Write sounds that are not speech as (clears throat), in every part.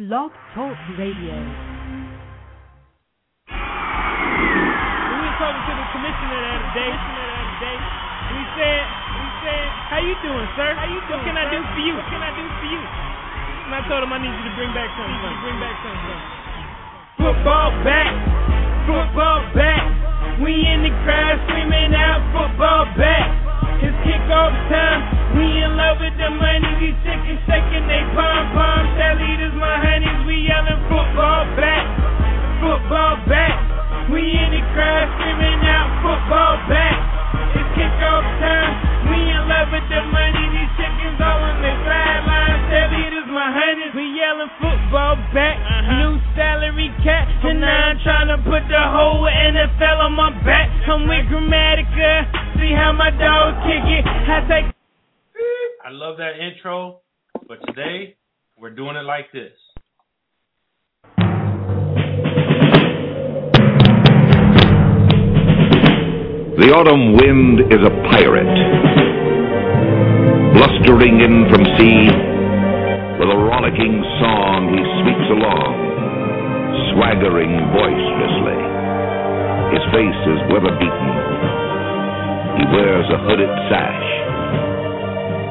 Blog Talk Radio. We were talking to the commissioner the other day, he said, he said, "How you doing, sir? How you doing? What can I do for you? What can I do for you?" And I told him I need you to bring back something. You bring back something. Football back, football back. We in the crowd screaming out football back. It's kickoff time. We in love with the money. We shaking, shaking they pom poms. That leaders, my honeys. We yelling football back, football back. We in the crowd screaming out football back. It's kickoff time. We in love with the money. These chickens all on the sidelines. That leaders, my honeys. We yelling football back. Uh-huh. New salary cap. And now I'm trying to put the whole NFL on my back. I'm with Gramatica. See how my dog kick it. I take. I love that intro, but today we're doing it like this. The autumn wind is a pirate, blustering in from sea. With a rollicking song, he sweeps along, swaggering boisterously. His face is weather beaten. He wears a hooded sash,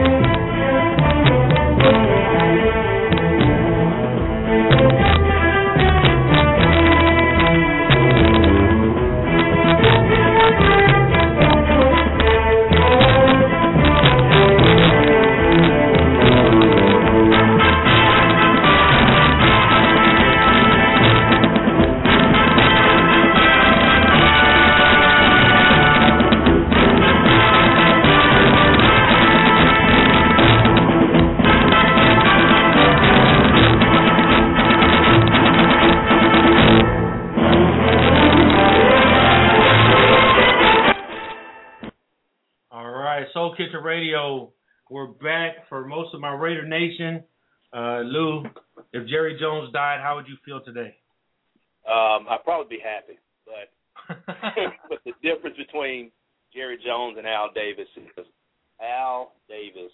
Thank you. Of my Raider Nation. Uh, Lou, if Jerry Jones died, how would you feel today? Um, I'd probably be happy, but (laughs) (laughs) but the difference between Jerry Jones and Al Davis is Al Davis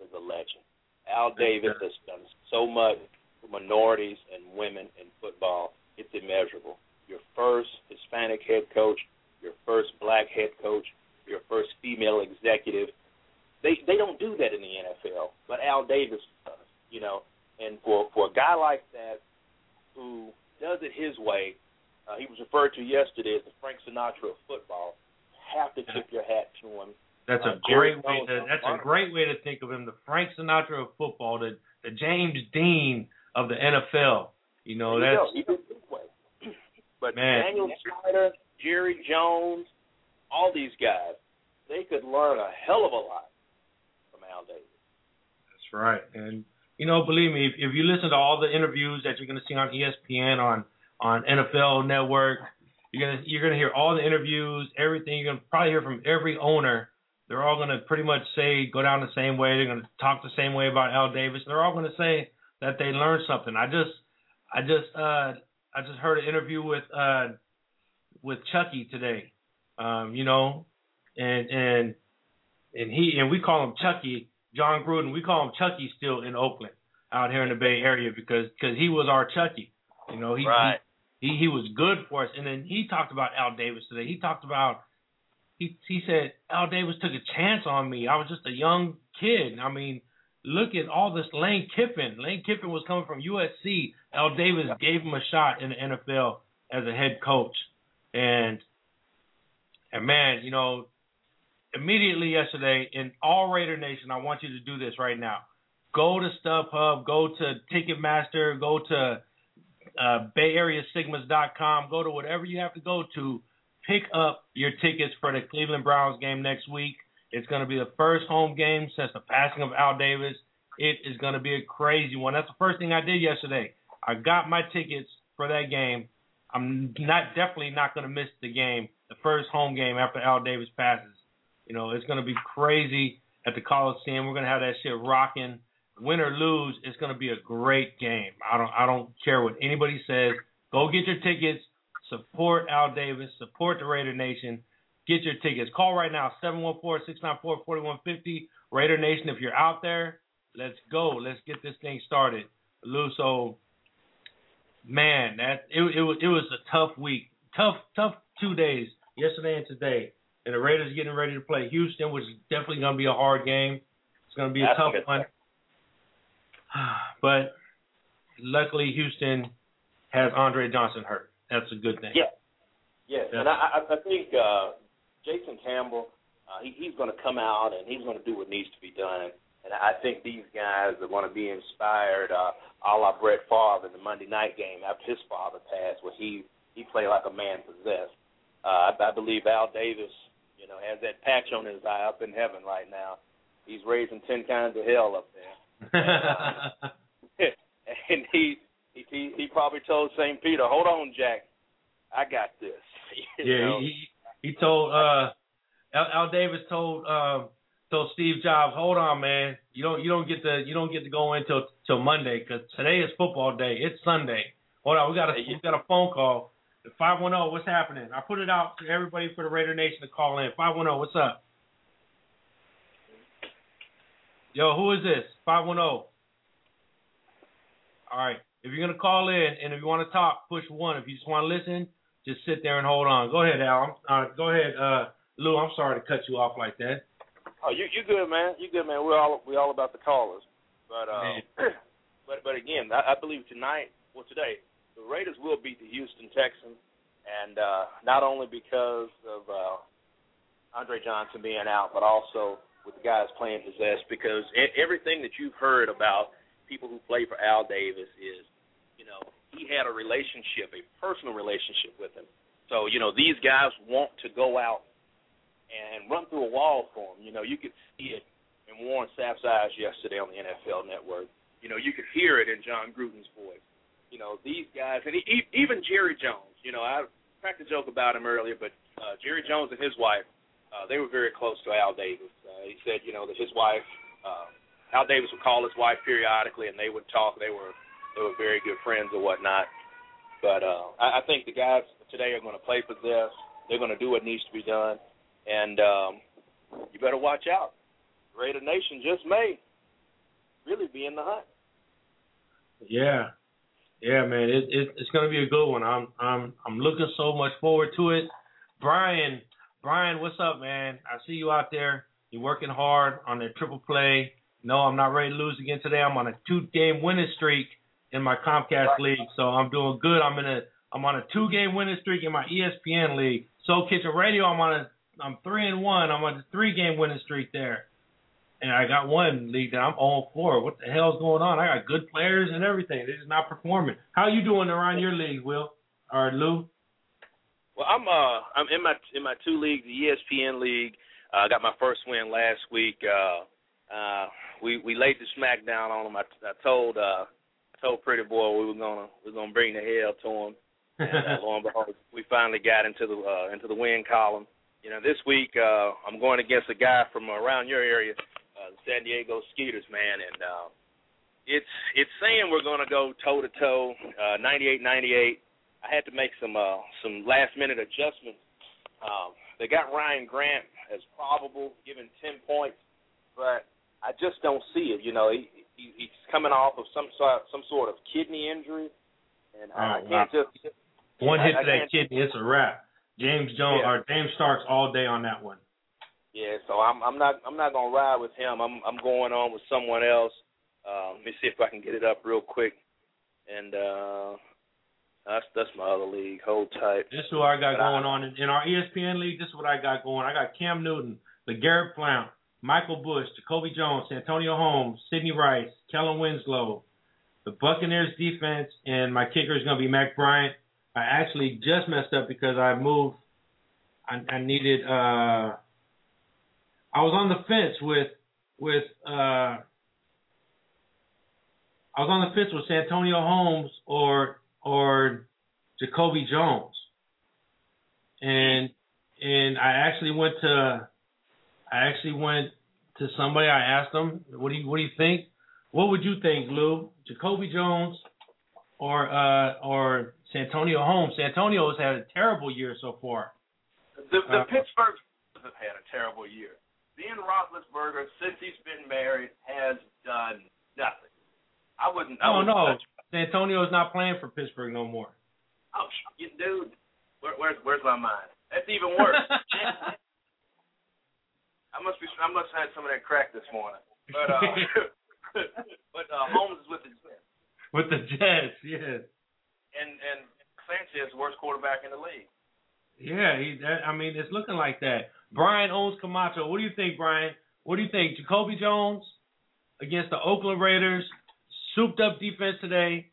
is a legend. Al Davis has done so much for minorities and women in football. It's immeasurable. Your first Hispanic head coach, your first black head coach, your first female executive. They they don't do that in the NFL, but Al Davis does. You know, and for for a guy like that who does it his way, uh, he was referred to yesterday as the Frank Sinatra of football. Have to tip your hat to him. That's a Uh, Jerry great way to. That's a great way to think of him. The Frank Sinatra of football, the the James Dean of the NFL. You know There you that's. He did it way. (clears throat) But Man. Daniel Snyder, Jerry Jones, all these guys, they could learn a hell of a lot from Al Davis. That's right. And you know, believe me, if, if you listen to all the interviews that you're going to see on ESPN, on on NFL Network, you're gonna you're gonna hear all the interviews, everything. You're gonna probably hear from every owner. They're all gonna pretty much say go down the same way. They're gonna talk the same way about Al Davis. They're all gonna say that they learned something. I just I just uh I just heard an interview with uh with Chucky today. Um, you know, and and and he and we call him Chucky, Jon Gruden. We call him Chucky still in Oakland, out here in the Bay Area because because he was our Chucky. You know, he, Right. he he he was good for us. And then he talked about Al Davis today. He talked about he he said Al Davis took a chance on me. I was just a young kid. I mean, look at all this Lane Kiffin. Lane Kiffin was coming from USC. Al Davis gave him a shot in the NFL as a head coach. And and man, you know, immediately yesterday in all Raider Nation, I want you to do this right now. Go to StubHub, go to Ticketmaster, go to uh, BayAreaSigmas.com, go to whatever you have to go to. Pick up your tickets for the Cleveland Browns game next week. It's going to be the first home game since the passing of Al Davis. It is going to be a crazy one. That's the first thing I did yesterday. I got my tickets for that game. I'm not definitely not going to miss the game, the first home game after Al Davis passes. You know, it's going to be crazy at the Coliseum. We're going to have that shit rocking. Win or lose, it's going to be a great game. I don't I don't care what anybody says. Go get your tickets. Support Al Davis. Support the Raider Nation. Get your tickets. Call right now 714-694-4150. Raider Nation, if you're out there, let's go. Let's get this thing started. Lou, so man, that it, it was it was a tough week, tough tough two days, yesterday and today, and the Raiders getting ready to play Houston, which is definitely going to be a hard game. It's going to be a That's tough good. one, (sighs) but luckily Houston has Andre Johnson hurt. That's a good thing. Yeah. Yes, Yeah. and I, I, I think uh, Jason Campbell, uh, he, he's going to come out and he's going to do what needs to be done. And I think these guys are going to be inspired, uh, a la Brett Favre in the Monday night game after his father passed, where he he played like a man possessed. Uh, I, I believe Al Davis, you know, has that patch on his eye up in heaven right now. He's raising ten kinds of hell up there. (laughs) (laughs) and he he he he probably told St. Peter, "Hold on, Jack, I got this." (laughs) You yeah, know? he, he he told uh Al, Al Davis told um told Steve Jobs, "Hold on, man. You don't you don't get to you don't get to go in till till Monday because today is football day. It's Sunday. Hold on, we got a we got a phone call. Five one zero. What's happening? I put it out to everybody for the Raider Nation to call in. Five one zero. What's up? Yo, who is this? Five one zero. All right. If you're gonna call in and if you want to talk, push one. If you just want to listen, just sit there and hold on. Go ahead, Al. Uh, go ahead, uh, Lou. I'm sorry to cut you off like that. Oh, you you good, man. You good, man. We're all we all about the callers, but uh, (clears throat) but but again, I, I believe tonight, well today, the Raiders will beat the Houston Texans, and uh, not only because of uh, Andre Johnson being out, but also with the guys playing possessed. Because everything that you've heard about people who play for Al Davis is, you know, he had a relationship, a personal relationship with him. So you know, these guys want to go out and run through a wall for him. You know, you could see it in Warren Sapp's eyes yesterday on the NFL Network. You know, you could hear it in Jon Gruden's voice. You know, these guys, and e- even Jerry Jones. You know, I cracked a joke about him earlier, but uh, Jerry Jones and his wife, uh, they were very close to Al Davis. Uh, he said, you know, that his wife, uh, Al Davis would call his wife periodically, and they would talk. They were they were very good friends or whatnot. But uh, I, I think the guys today are going to play possess. They're going to do what needs to be done and um, you better watch out. Raider Nation just may really be in the hunt. Yeah, yeah, man. It, it it's gonna be a good one. I'm I'm I'm looking so much forward to it. Brian, Brian, what's up, man? I see you out there. You're working hard on that triple play. No, I'm not ready to lose again today. I'm on a two game winning streak in my Comcast league, so I'm doing good. I'm in a I'm on a two game winning streak in my ESPN league. Soul Kitchen Radio, I'm on a I'm three and one. I'm on a three game winning streak there. And I got one league that I'm all four. What the hell's going on? I got good players and everything. They're just not performing. How you doing around your league, Will? Or Lou? Well, I'm uh I'm in my in my two leagues, the ESPN league. uh, I got my first win last week. Uh, uh, we we laid the smack down on him. I, I told uh, told Pretty Boy we were gonna we were gonna bring the hell to him. And uh, (laughs) lo and behold, we finally got into the uh, into the win column. You know, this week uh, I'm going against a guy from around your area, uh, San Diego Skeeters, man, and uh, it's it's saying we're going to go toe to toe, 98-98. I had to make some uh, some last minute adjustments. Um, they got Ryan Grant as probable, given ten points, but I just don't see it. You know, he, he he's coming off of some sort some sort of kidney injury, and I Oh, can't wow. just One I- hit I to that kidney, it's a wrap. James Jones Yeah. or James Starks all day on that one. Yeah, so I'm I'm not I'm not gonna ride with him. I'm I'm going on with someone else. Uh, let me see if I can get it up real quick. And uh that's that's my other league. Hold tight. This is who I got But I- going on in, in our ESPN league. This is what I got going. I got Cam Newton, LeGarrette Blount, Michael Bush, Jacoby Jones, Antonio Holmes, Sidney Rice, Kellen Winslow, the Buccaneers defense, and my kicker is going to be Matt Bryant. I actually just messed up because I moved. I, I needed. uh I was on the fence with with. uh I was on the fence with Santonio Holmes or or Jacoby Jones, and and I actually went to I actually went to somebody. I asked them, "What do you What do you think? What would you think, Lou? Jacoby Jones or uh or Santonio Holmes? Santonio has had a terrible year so far. The, the Uh, Pittsburgh have had a terrible year. Ben Roethlisberger, since he's been married, has done nothing. I wouldn't. I Oh wouldn't no, touch- Santonio is not playing for Pittsburgh no more. Oh, you, dude, where, where's where's my mind? That's even worse. (laughs) I must be. I must have had some of that crack this morning. But uh, (laughs) but uh, Holmes is with the Jets, With the Jets, yeah. and and Sanchez, the worst quarterback in the league. Yeah, he. That, I mean, it's looking like that. Brian owns Camacho. What do you think, Brian? What do you think? Jacoby Jones against the Oakland Raiders, souped up defense today,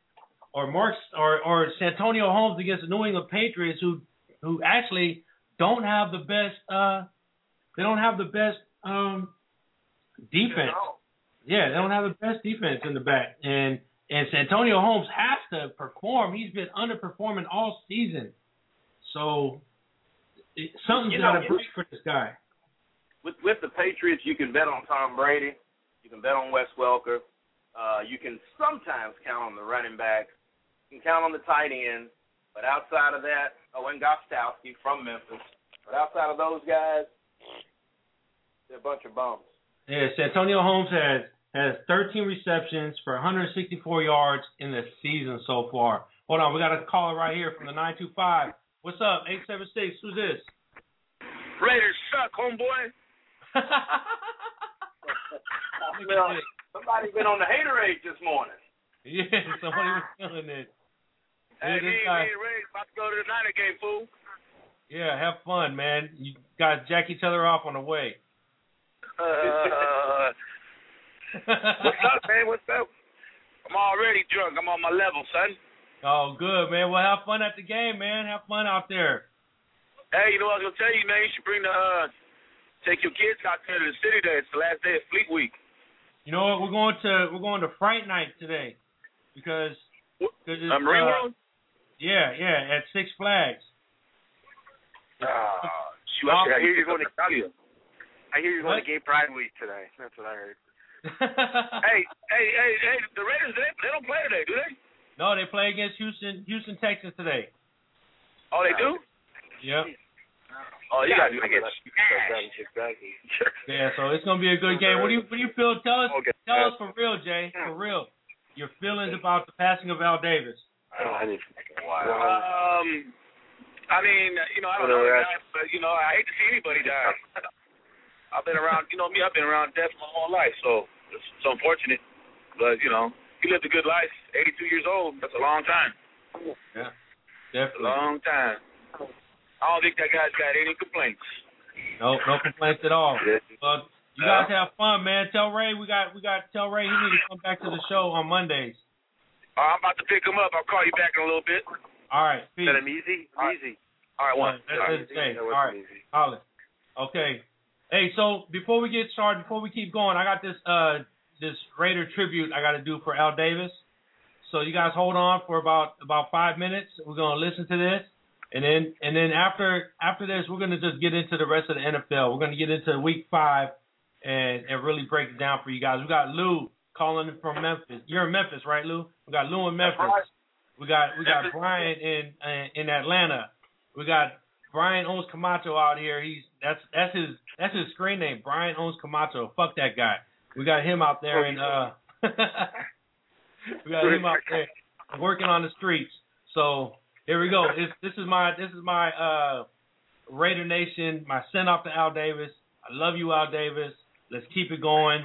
or Mark or or Santonio Holmes against the New England Patriots, who who actually don't have the best. uh They don't have the best um defense. Yeah, they don't have the best defense in the back, and and Santonio Holmes has to perform. He's been underperforming all season, so it, something's You got know, to break for this guy. With with the Patriots, you can bet on Tom Brady. You can bet on Wes Welker. Uh, you can sometimes count on the running back. You can count on the tight end. But outside of that, oh, and Gostkowski from Memphis. But outside of those guys, they're a bunch of bums. Yeah, Santonio Holmes has has 13 receptions for 164 yards in the season so far. Hold on, we got a caller right here from the 925. What's up? 876. Who's this? Raiders suck, homeboy. Well, (laughs) somebody been on the haterade this morning. Yeah, somebody was feeling it. Hey, me, this me guy- and Ray about to go to the Niner game, fool. Yeah, have fun, man. You guys jack each other off on the way. Uh, (laughs) what's up, man? What's up? I'm already drunk. I'm on my level, son. Oh, good, man. Well, have fun at the game, man. Have fun out there. Hey, you know what I was gonna tell you, man? You should bring the uh, take your kids out there to the city. There, it's the last day of Fleet Week. You know what? We're going to we're going to Fright Night today because cause it's, Uh, uh, Yeah, yeah, at Six Flags. Ah, shoot, I, I hear you're going to Italia. I hear you're What? going to Gay Pride Week today. That's what I heard. (laughs) Hey, hey, hey, hey! The Raiders, they, they don't play today, do they? No, they play against Houston, Houston, Texas today. Oh, they do. Yep. Oh, you Yeah, gotta do I. (laughs) Yeah, so it's gonna be a good game. What do you what do you feel? Tell us Okay. tell us for real, Jay, for real. Your feelings about the passing of Al Davis. Um, I mean, you know, I don't know, the guy, but you know, I hate to see anybody die. (laughs) I've been around, you know me, I've been around death my whole life, so it's, it's unfortunate. But you know, he lived a good life. 82 years old. That's a long time. Yeah, A definitely. long time. I don't think that guy's got any complaints. No, no complaints at all. Well, you guys have fun, man. Tell Ray we got we got tell Ray he need to come back to the show on Mondays. Uh, I'm about to pick him up. I'll call you back in a little bit. All right, peace. Is that him easy? All right. Easy. All right, one. That's All right. it. That all wasn't right. easy. Holla. Okay. Hey, so before we get started, before we keep going, I got this uh this Raider tribute I got to do for Al Davis. So you guys hold on for about about five minutes. We're gonna listen to this, and then and then after after this, we're gonna just get into the rest of the NFL. We're gonna get into Week Five, and and really break it down for you guys. We got Lou calling from Memphis. You're in Memphis, right, Lou? We got Lou in Memphis. right. We got we got Brian in uh, in Atlanta. We got Brian owns Camacho out here. He's that's that's his that's his screen name. Brian owns Camacho. Fuck that guy. We got him out there and uh (laughs) we got him out there working on the streets. So here we go. This this is my this is my uh Raider Nation, my send off to Al Davis. I love you, Al Davis. Let's keep it going.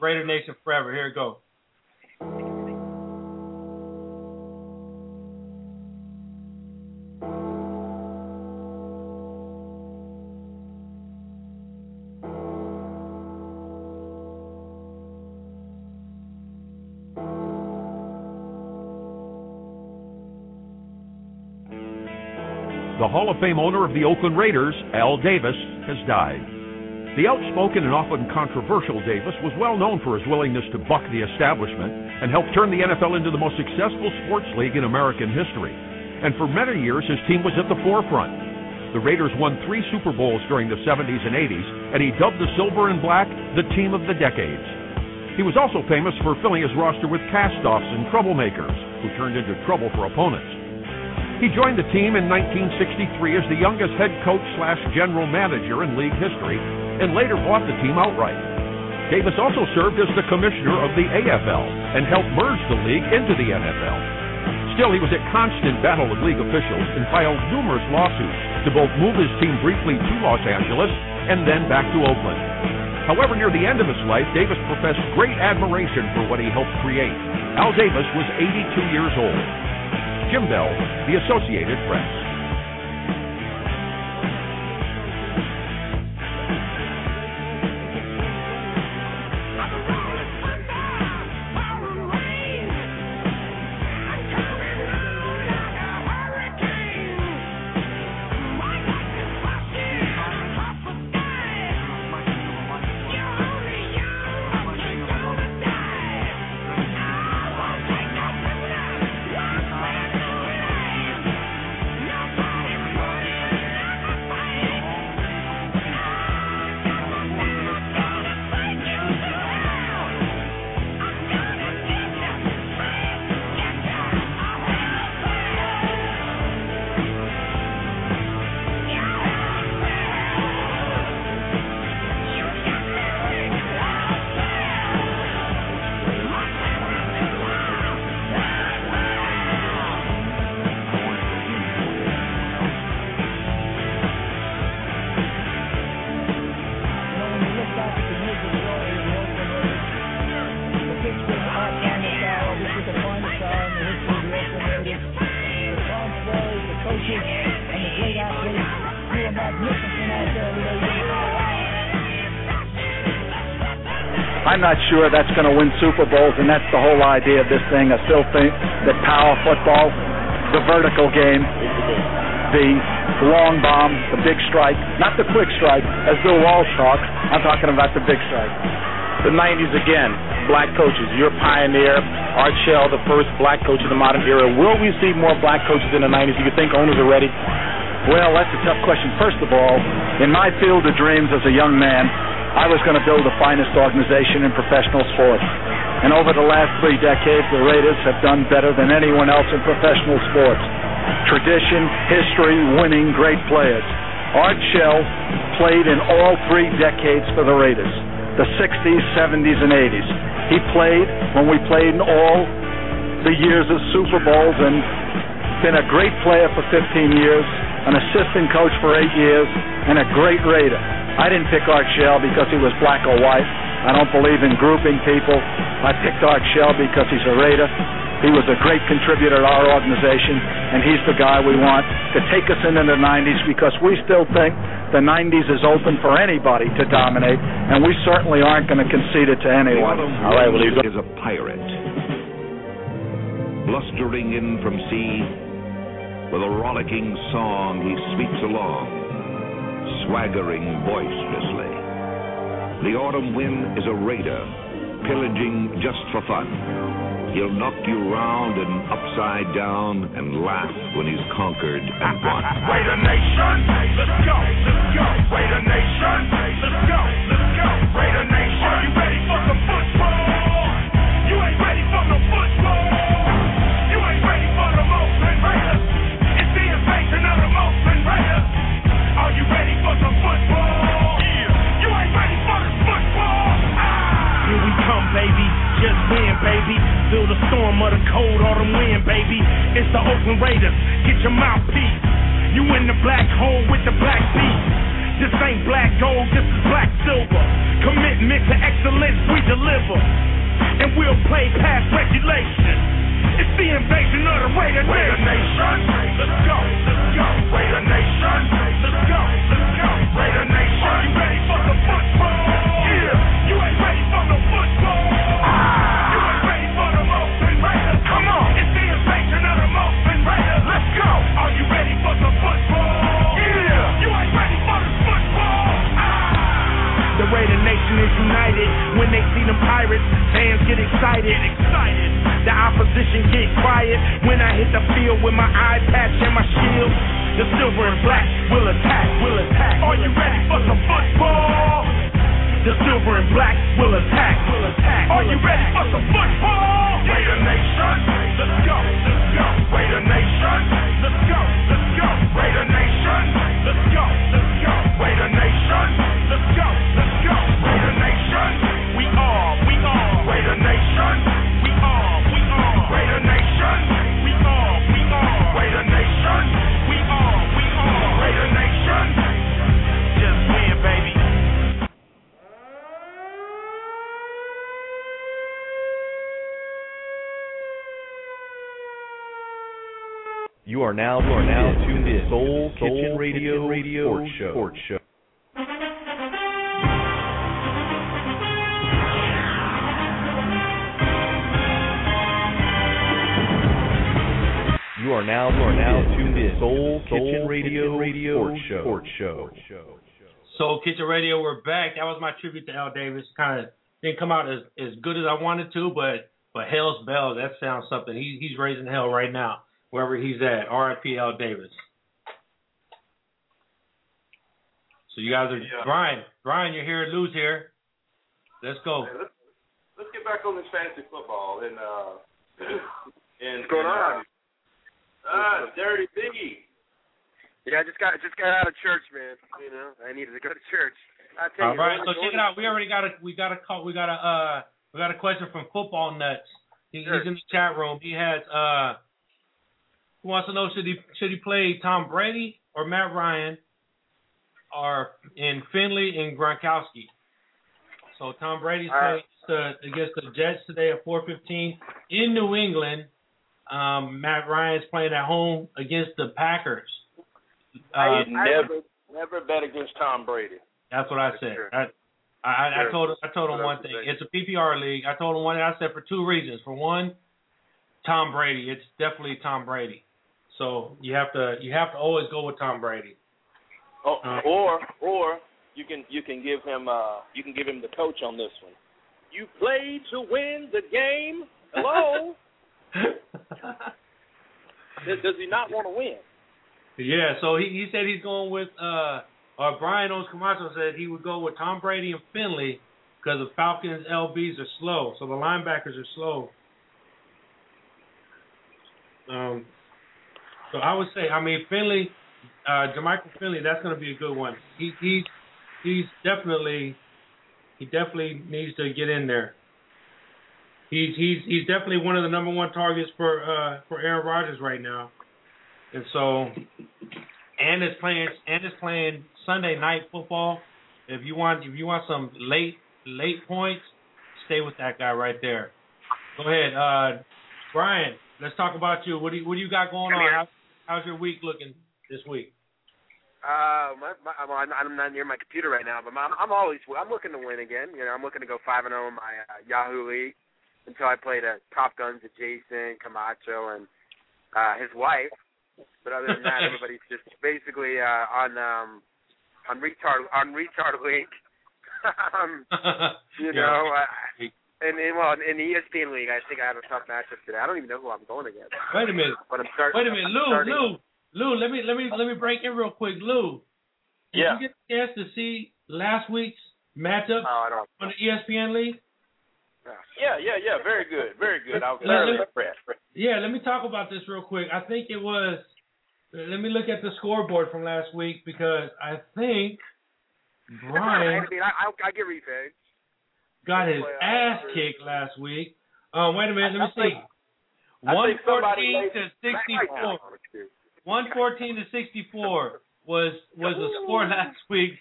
Raider Nation forever. Here we go. Hall of Fame owner of the Oakland Raiders, Al Davis, has died. The outspoken and often controversial Davis was well known for his willingness to buck the establishment and helped turn the NFL into the most successful sports league in American history. And for many years, his team was at the forefront. The Raiders won three Super Bowls during the 70s and 80s, and he dubbed the Silver and Black the team of the decades. He was also famous for filling his roster with cast-offs and troublemakers who turned into trouble for opponents. He joined the team in 1963 as the youngest head coach slash general manager in league history and later bought the team outright. Davis also served as the commissioner of the AFL and helped merge the league into the NFL. Still, he was at constant battle with league officials and filed numerous lawsuits to both move his team briefly to Los Angeles and then back to Oakland. However, near the end of his life, Davis professed great admiration for what he helped create. Al Davis was 82 years old. Jim Bell, The Associated Press. I'm not sure that's going to win Super Bowls, and that's the whole idea of this thing. I still think that power football, the vertical game, the long bomb, the big strike, not the quick strike, as Bill Walsh talks. I'm talking about the big strike. The 90s again, black coaches. You're a pioneer. Art Shell, the first black coach in the modern era. Will we see more black coaches in the 90s? Do you think owners are ready? Well, that's a tough question. First of all, in my field of dreams as a young man, I was going to build the finest organization in professional sports. And over the last three decades, the Raiders have done better than anyone else in professional sports. Tradition, history, winning, great players. Art Shell played in all three decades for the Raiders the 60s, 70s, and 80s. He played when we played in all the years of Super Bowls and been a great player for 15 years, an assistant coach for eight years, and a great Raider. I didn't pick Art Shell because he was black or white. I don't believe in grouping people. I picked Art Shell because he's a Raider. He was a great contributor to our organization, and he's the guy we want to take us into the 90s because we still think the 90s is open for anybody to dominate, and we certainly aren't going to concede it to anyone. All right, well, he's a pirate, blustering in from sea. With a rollicking song, he sweeps along swaggering boisterously. The autumn wind is a raider, pillaging just for fun. He'll knock you round and upside down and laugh when he's conquered and won. (laughs) Raider Nation, let's go, let's go. Raider Nation, let's go, let's go. Raider Nation, are you ready for some football? You ain't ready for no football. Baby. Just win, baby. Feel the storm of the cold autumn wind, baby. It's the Oakland Raiders. Get your mouthpiece. You in the black hole with the black. This ain't black gold, black silver. Commitment to excellence, we deliver. And we'll play past regulation. It's the invasion of the Raider Nation. Nation, let's go, let's go. Raider Nation, let's go, let's go. Raider Nation, are you ready for some football? Yeah, you ain't ready for no football. Ah, you ain't ready for the Oakland Raiders. Come on, it's the invasion of the Oakland Raiders. Let's go. Are you ready for some football? Yeah, you ain't ready for this football. Ah. The Raider Nation is united when they see them pirates. Fans get excited. Get excited. the opposition get quiet when I hit the field with my eye patch and my shield. The silver and black will attack, will attack. Are you ready for some football? The silver and black will attack, will attack. Are you ready for some football? Raider Nation, let's go, let's go. Raider Nation, let's go, let's go. Raider Nation, let's go, let's go. Raider Nation, let's go, let's go. You are now you are now tuned in Soul Kitchen Radio Radio Sports Show. Sports Show. You are now you are now tuned in Soul Kitchen Radio Radio Sports Show. Soul Kitchen Radio, we're back. That was my tribute to Al Davis. Kind of didn't come out as, as good as I wanted to, but but Hell's Bells, that sounds something. He, he's raising hell right now, wherever he's at. R.I.P. Al Davis. So you guys are Yeah. Brian. Brian, you're here. Lou's here. Let's go. Hey, let's, let's get back on this fantasy football and uh (clears throat) and What's going on? Ah, Dirty Biggie. Yeah, I just got just got out of church, man. You know, I needed to go to church. I tell All you, right, so check it out. We already got a we got a call. We got a uh we got a question from Football Nuts. He, Sure. He's in the chat room. He has uh who wants to know should he should he play Tom Brady or Matt Ryan or in Finley and Gronkowski. So Tom Brady's All playing against the, Jets today at 4:15 in New England. Um, Matt Ryan's playing at home against the Packers. I Uh, never never bet against Tom Brady. That's what I said. true. I, I, I Sure. told I told him one thing. It's a PPR league. I told him one. I said for two reasons. For one, Tom Brady. It's definitely Tom Brady. So you have to you have to always go with Tom Brady. Oh, Uh. or or you can you can give him uh you can give him the coach on this one. You played to win the game. Hello. (laughs) does, does he not want to win? yeah. So he he said he's going with uh or Brian Owens Camacho said he would go with Tom Brady and Finley because the Falcons LBs are slow. So the linebackers are slow. Um. So I would say, I mean, Finley, uh, Jermichael Finley, that's going to be a good one. He he he's definitely he definitely needs to get in there. He's he's he's definitely one of the number one targets for uh for Aaron Rodgers right now, and so and is playing and is playing Sunday night football. If you want if you want some late late points, stay with that guy right there. Go ahead, uh, Brian. Let's talk about you. What do you, what do you got going on? How's your week looking this week? Uh, my, my, I'm, I'm not near my computer right now, but I'm, I'm always I'm looking to win again. You know, I'm looking to go five and zero in my uh, Yahoo league until I play the top guns of Jason Camacho and uh, his wife. But other than that, (laughs) everybody's just basically uh, on um, on retard on retard league. (laughs) um, (laughs) you Yeah. know, uh, and, and well, in the ESPN league, I think I have a tough matchup today. I don't even know who I'm going against. Wait a minute. But I'm starting. Wait a minute, Lou, starting- Lou, Lou. Let me let me let me break in real quick, Lou. Did Yeah. you get a chance to see last week's matchup Oh, I don't. on the ESPN league? Yeah, yeah, yeah. Very good, very good. I was Let- very impressed. Yeah, let me talk about this real quick. I think it was. Let me look at the scoreboard from last week because I think Brian I mean, I, I, I get revenge. Got his ass kicked last week. Um, wait a minute, let me see. think- I One think somebody fourteen laid- to I- sixty I- four. One fourteen to sixty four was was the score last week,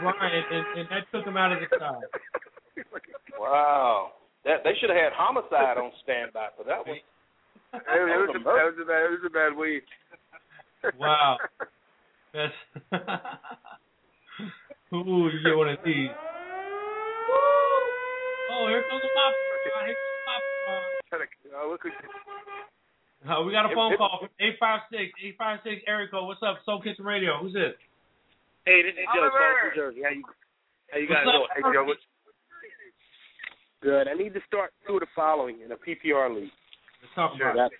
Brian, and, and that took him out of the side. (laughs) Wow. That they should have had homicide on standby for that one. It, it, was a, that was a bad. It was a bad week. Wow. (laughs) That's (laughs) Ooh, you get one of these. Oh, here comes the pop. Here comes the pop. Oh, look who's Uh, we got a phone call from 856 856 area code. What's up, Soul Kitchen Radio? Who's this? Hey, this is Joe Oliver. calling Jersey. How you how you guys doing? Hey Joe, what's good? I need to start two of the following in a PPR league. Let's talk Sure. about it.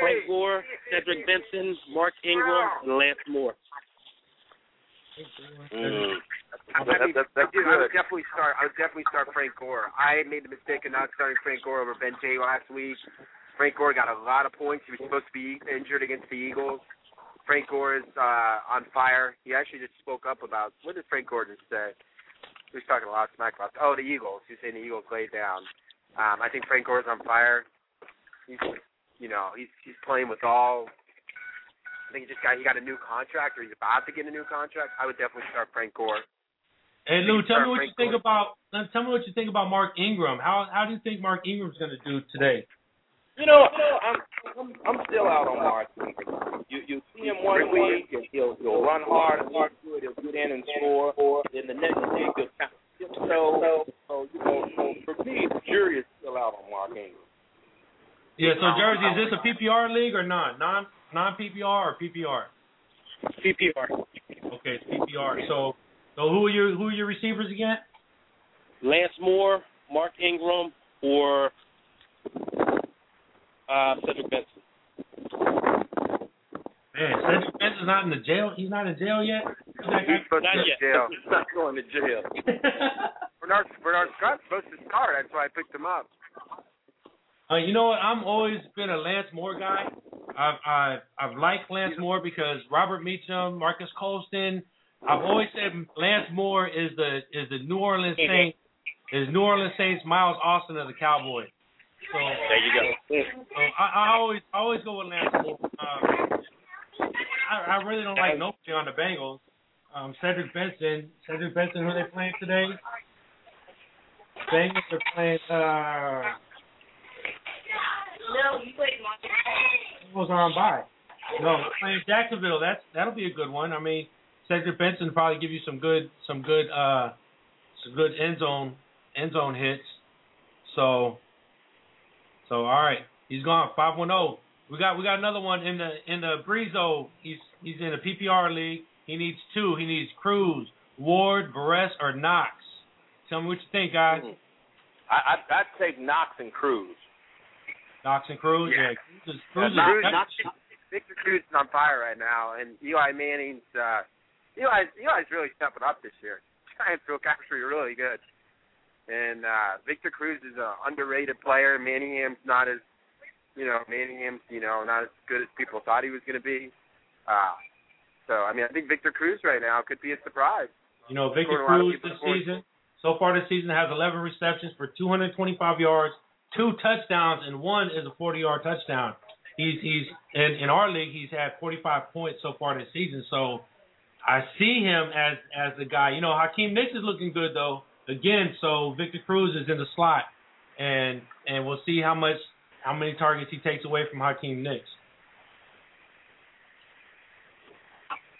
Frank Gore, Cedric Benson, Mark Ingram, and Lance Moore. Mm. I, That- mean, that- that's I, do, I would definitely start. I would definitely start Frank Gore. I made the mistake of not starting Frank Gore over Ben Jay last week. Frank Gore got a lot of points. He was supposed to be injured against the Eagles. Frank Gore is uh, on fire. He actually just spoke up about what did Frank Gore just say? He was talking a lot of smack about oh the Eagles. He was saying the Eagles laid down. Um, I think Frank Gore's on fire. He's you know he's he's playing with all. I think he just got he got a new contract or he's about to get a new contract. I would definitely start Frank Gore. Hey Lou, tell me what Frank you think Gore. about. Tell me what you think about Mark Ingram. How how do you think Mark Ingram's going to do today? You know, I'm I'm, I'm still out on Mark. You you see him one week, and he'll he'll run hard hard to it. He'll get in and score. Then the next week he'll kind of skip so so you know. So for me, the jury is still out on Mark Ingram. Yeah. So Jersey, is this a PPR league or not? Non non PPR or PPR? PPR. Okay, it's PPR. So so who are your who are your receivers again? Lance Moore, Mark Ingram, or uh, Cedric Benson. Man, Cedric Benson's not in the jail. He's not in jail yet. He's not- He's supposed Not to yet. jail. He's not going to jail. (laughs) Bernard Bernard Scott's supposed to start. That's why I picked him up. Uh, you know what? I'm always been a Lance Moore guy. I've I've I've liked Lance Moore because Robert Meacham, Marques Colston. I've always said Lance Moore is the is the New Orleans Saints is New Orleans Saints Miles Austin of the Cowboys. So There you go. so I, I always I always go with Lance Moore. Um, I, I really don't like nobody on the Bengals. Um, Cedric Benson, Cedric Benson, who they playing today? Bengals are playing. Uh, Bengals are on by. No, playing Jacksonville. That's that'll be a good one. I mean, Cedric Benson will probably give you some good some good uh some good end zone end zone hits. So so all right, he's gone five one zero. We got we got another one in the in the Breezo. He's he's in a PPR league. He needs two. He needs Cruz, Ward, Burress, or Knox. Tell me what you think, guys. I, I I'd take Knox and Cruz. Knox and Cruz. Yeah. Yeah, Cruz is, Cruz is, Cruz, that's- Victor Cruz is on fire right now, and Eli Manning's uh, Eli's Eli's really stepping up this year. Giants look actually really good, and uh, Victor Cruz is an underrated player. Manningham's not as you know Manningham's you know not as good as people thought he was going to be. Uh, so I mean I think Victor Cruz right now could be a surprise. You know, Victor Scored a lot of Cruz this season, so far this season, has 11 receptions for 225 yards, two touchdowns, and one is a 40-yard touchdown. He's he's in in our league. He's had 45 points so far this season. So I see him as as the guy. You know, Hakeem Nicks is looking good though. Again, so Victor Cruz is in the slot, and and we'll see how much how many targets he takes away from Hakeem Nicks.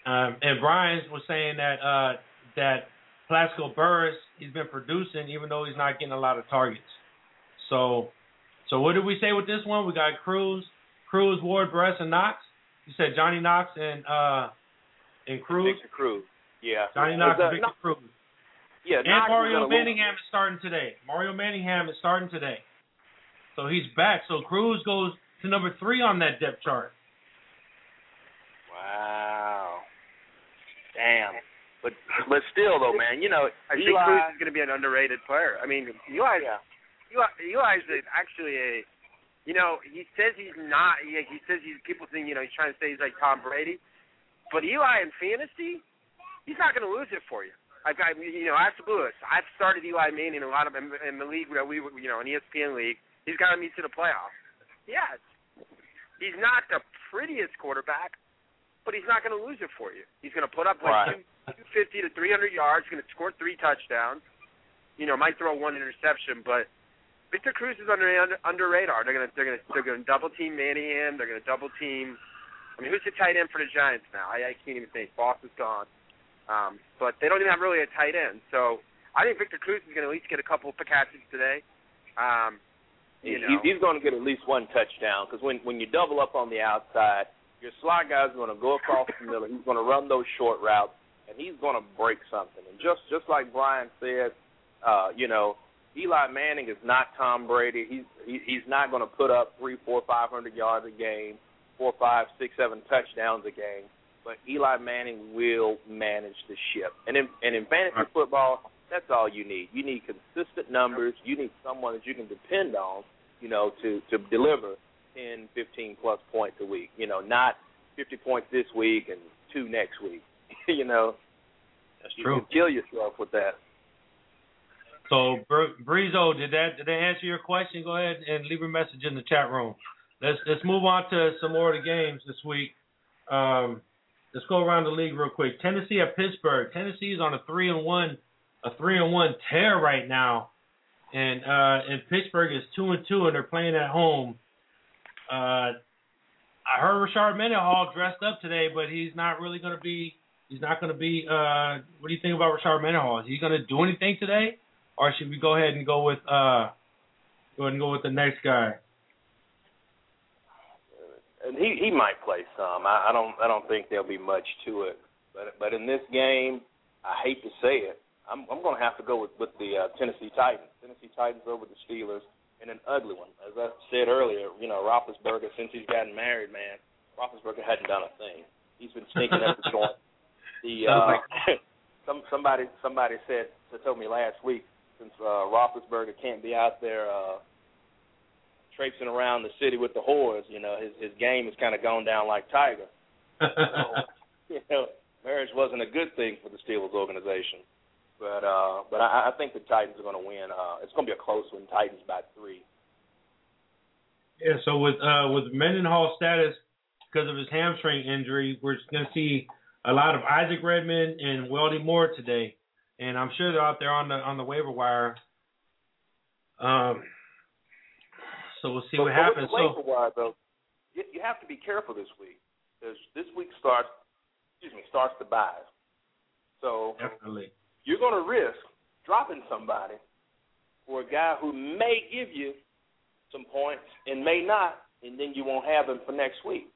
Um, and Brian was saying that uh, that Plaxico Burress he's been producing even though he's not getting a lot of targets. So so what did we say with this one? We got Cruz, Cruz, Ward, Burress, and Knox. You said Johnny Knox and uh and Cruz. Victor Cruz. Yeah. Johnny Knox and Victor Cruz. Yeah. And Knox Mario gonna lose. Manningham is starting today. Mario Manningham is starting today. So he's back. So Cruz goes to number three on that depth chart. Wow. Damn. But but still though, man, you know, I think Cruz is going to be an underrated player. I mean, Eli, Yeah. Eli Eli's a, actually a, you know, he says he's not. He, he says he's people think you know he's trying to say he's like Tom Brady, but Eli in fantasy, he's not going to lose it for you. I've got you know, ask Lewis. I've started Eli Manning in a lot of in, in the league that we were- you know, in ESPN league. He's gotten me to the playoffs. Yes, he's not the prettiest quarterback, but he's not going to lose it for you. He's going to put up like Right. 250 to 300 yards. Going to score three touchdowns. You know, might throw one interception, but Victor Cruz is under under, under radar. They're gonna they're gonna they're gonna double team Manningham. They're gonna double team. I mean, who's the tight end for the Giants now? I, I can't even think. Boss is gone. Um, but they don't even have really a tight end. So I think Victor Cruz is gonna at least get a couple of catches today. Um, you know, he's going to get at least one touchdown because when when you double up on the outside, your slot guy's going to go across the middle. He's going to run those short routes, and he's going to break something. And just just like Brian said, uh, you know, Eli Manning is not Tom Brady. He's he, he's not going to put up three, four, five hundred yards a game, four, five, six, seven touchdowns a game. But Eli Manning will manage the ship. And in and in fantasy football, that's all you need. You need consistent numbers. You need someone that you can depend on, you know, to to deliver 10, 15 plus points a week. You know, not 50 points this week and two next week. (laughs) you know, That's you true. can kill yourself with that. So Br- Breezo, did that did that answer your question? Go ahead and leave a message in the chat room. Let's let's move on to some more of the games this week. Um, let's go around the league real quick. Tennessee at Pittsburgh. Tennessee is on a three and one a three and one tear right now, and uh, and Pittsburgh is two and two, and they're playing at home. Uh, I heard Rashard Mendenhall dressed up today, but he's not really going to be. He's not going to be. Uh, what do you think about Rashard Mendenhall? Is he going to do anything today? Or should we go ahead and go with uh go ahead and go with the next guy? and he he might play some. I, I don't I don't think there'll be much to it. But but in this game, I hate to say it, I'm I'm going to have to go with with the uh, Tennessee Titans. Tennessee Titans over the Steelers in an ugly one. As I said earlier, you know Roethlisberger since he's gotten married, man, Roethlisberger hadn't done a thing. He's been stinking at the joint. (laughs) The uh, (laughs) some somebody somebody said told me last week since uh, Roethlisberger can't be out there. uh traipsing around the city with the whores. You know, his his game has kind of gone down like Tiger. (laughs) So, (laughs) you know, marriage wasn't a good thing for the Steelers organization. But uh but I, I think the Titans are going to win. Uh It's going to be a close one. Titans by three. Yeah, so with uh with Mendenhall's status because of his hamstring injury, we're gonna see a lot of Isaac Redman and Weldie Moore today. And I'm sure they're out there on the on the waiver wire. Um so we'll see but, what happens. So waiver wire, though, you, you have to be careful this week because this week starts. Excuse me, starts the buy. So definitely. you're going to risk dropping somebody for a guy who may give you some points and may not, and then you won't have him for next week.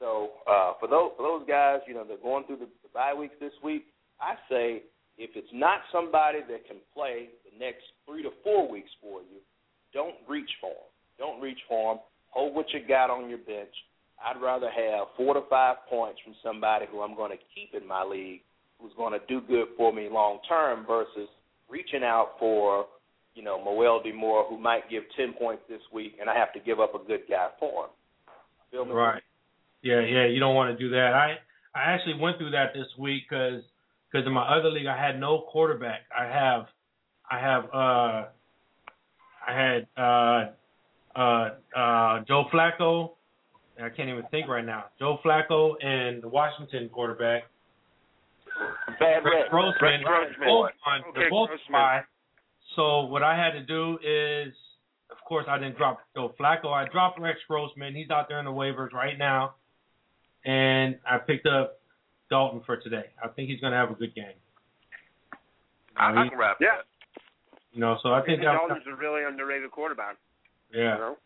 So uh, for those for those guys, you know, they're going through the, the bye weeks this week. I say if it's not somebody that can play the next three to four weeks for you, don't reach for him. Don't reach for him. Hold what you got on your bench. I'd rather have four to five points from somebody who I'm going to keep in my league, who's going to do good for me long term, versus reaching out for, you know, Moel Moore, who might give ten points this week, and I have to give up a good guy for him. Feel me? Right. Yeah, yeah. You don't want to do that. I I actually went through that this week because because in my other league I had no quarterback. I have I have uh I had uh uh uh Joe Flacco. I can't even think right now. Joe Flacco and the Washington quarterback. Bad Rex rep. Grossman. Both on Okay, both spy. So what I had to do is of course I didn't drop Joe Flacco. I dropped Rex Grossman. He's out there in the waivers right now. And I picked up Dalton for today. I think he's gonna have a good game. I, Uh, I he- can wrap yeah. that. You know, so I think that, Dalton's a really underrated quarterback. yeah. You know?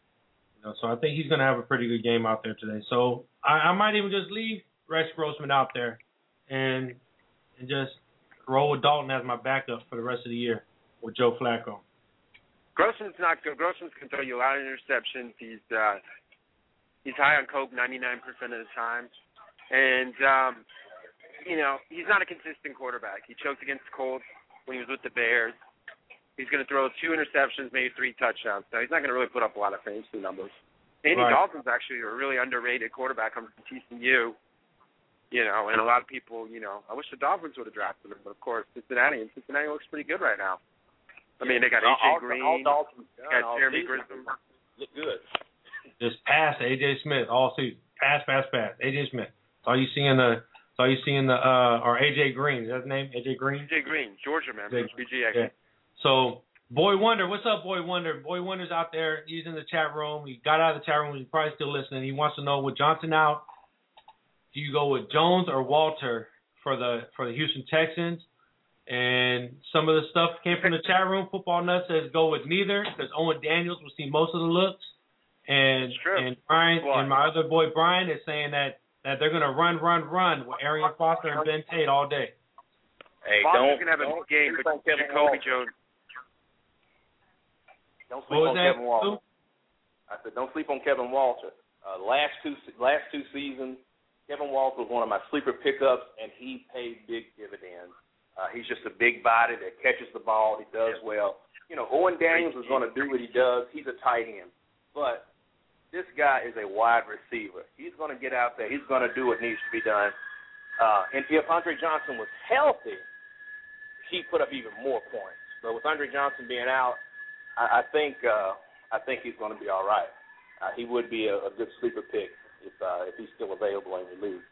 You know, so I think he's going to have a pretty good game out there today. So I, I might even just leave Rex Grossman out there and and just roll with Dalton as my backup for the rest of the year with Joe Flacco. Grossman's not good. Grossman's can throw you a lot of interceptions. He's uh, he's high on coke 99% of the time, and um, you know he's not a consistent quarterback. He choked against the Colts when he was with the Bears. He's going to throw two interceptions, maybe three touchdowns. So he's not going to really put up a lot of fantasy numbers. Andy Right. Dalton's actually a really underrated quarterback coming from TCU. You know, and a lot of people, you know, I wish the Dolphins would have drafted him, but of course Cincinnati and Cincinnati looks pretty good right now. I mean, they got AJ all- Green, all Dalton's they got all Jeremy season Grissom. Look good. Just pass AJ Smith all season. Pass, pass, pass. AJ Smith. That's all you see in the. That's you see in the. Uh, or AJ Green. Is that his name? AJ Green. AJ Green, Georgia man, AJ BG. Yeah. So Boy Wonder, what's up, Boy Wonder? Boy Wonder's out there. He's in the chat room. He got out of the chat room. He's probably still listening. He wants to know with Johnson out, do you go with Jones or Walter for the for the Houston Texans? And some of the stuff came from the chat room. Football Nuts says go with neither because Owen Daniels will see most of the looks. And and Brian Why? and my other boy Brian is saying that that they're gonna run, run, run with Arian Foster and Ben Tate all day. Hey, Foster's don't gonna have a don't game, but sleep on Kevin Jacoby Jones. Don't sleep on? Kevin Walter. I said, don't sleep on Kevin Walter. Uh, last two last two seasons, Kevin Walter was one of my sleeper pickups, and he paid big dividends. Uh, he's just a big body that catches the ball. He does well. You know, Owen Daniels is going to do what he does. He's a tight end, but this guy is a wide receiver. He's going to get out there. He's going to do what needs to be done. Uh, and if Andre Johnson was healthy, he'd put up even more points. But with Andre Johnson being out, I, I think uh, I think he's going to be all right. Uh, he would be a, a good sleeper pick if uh, if he's still available in the league.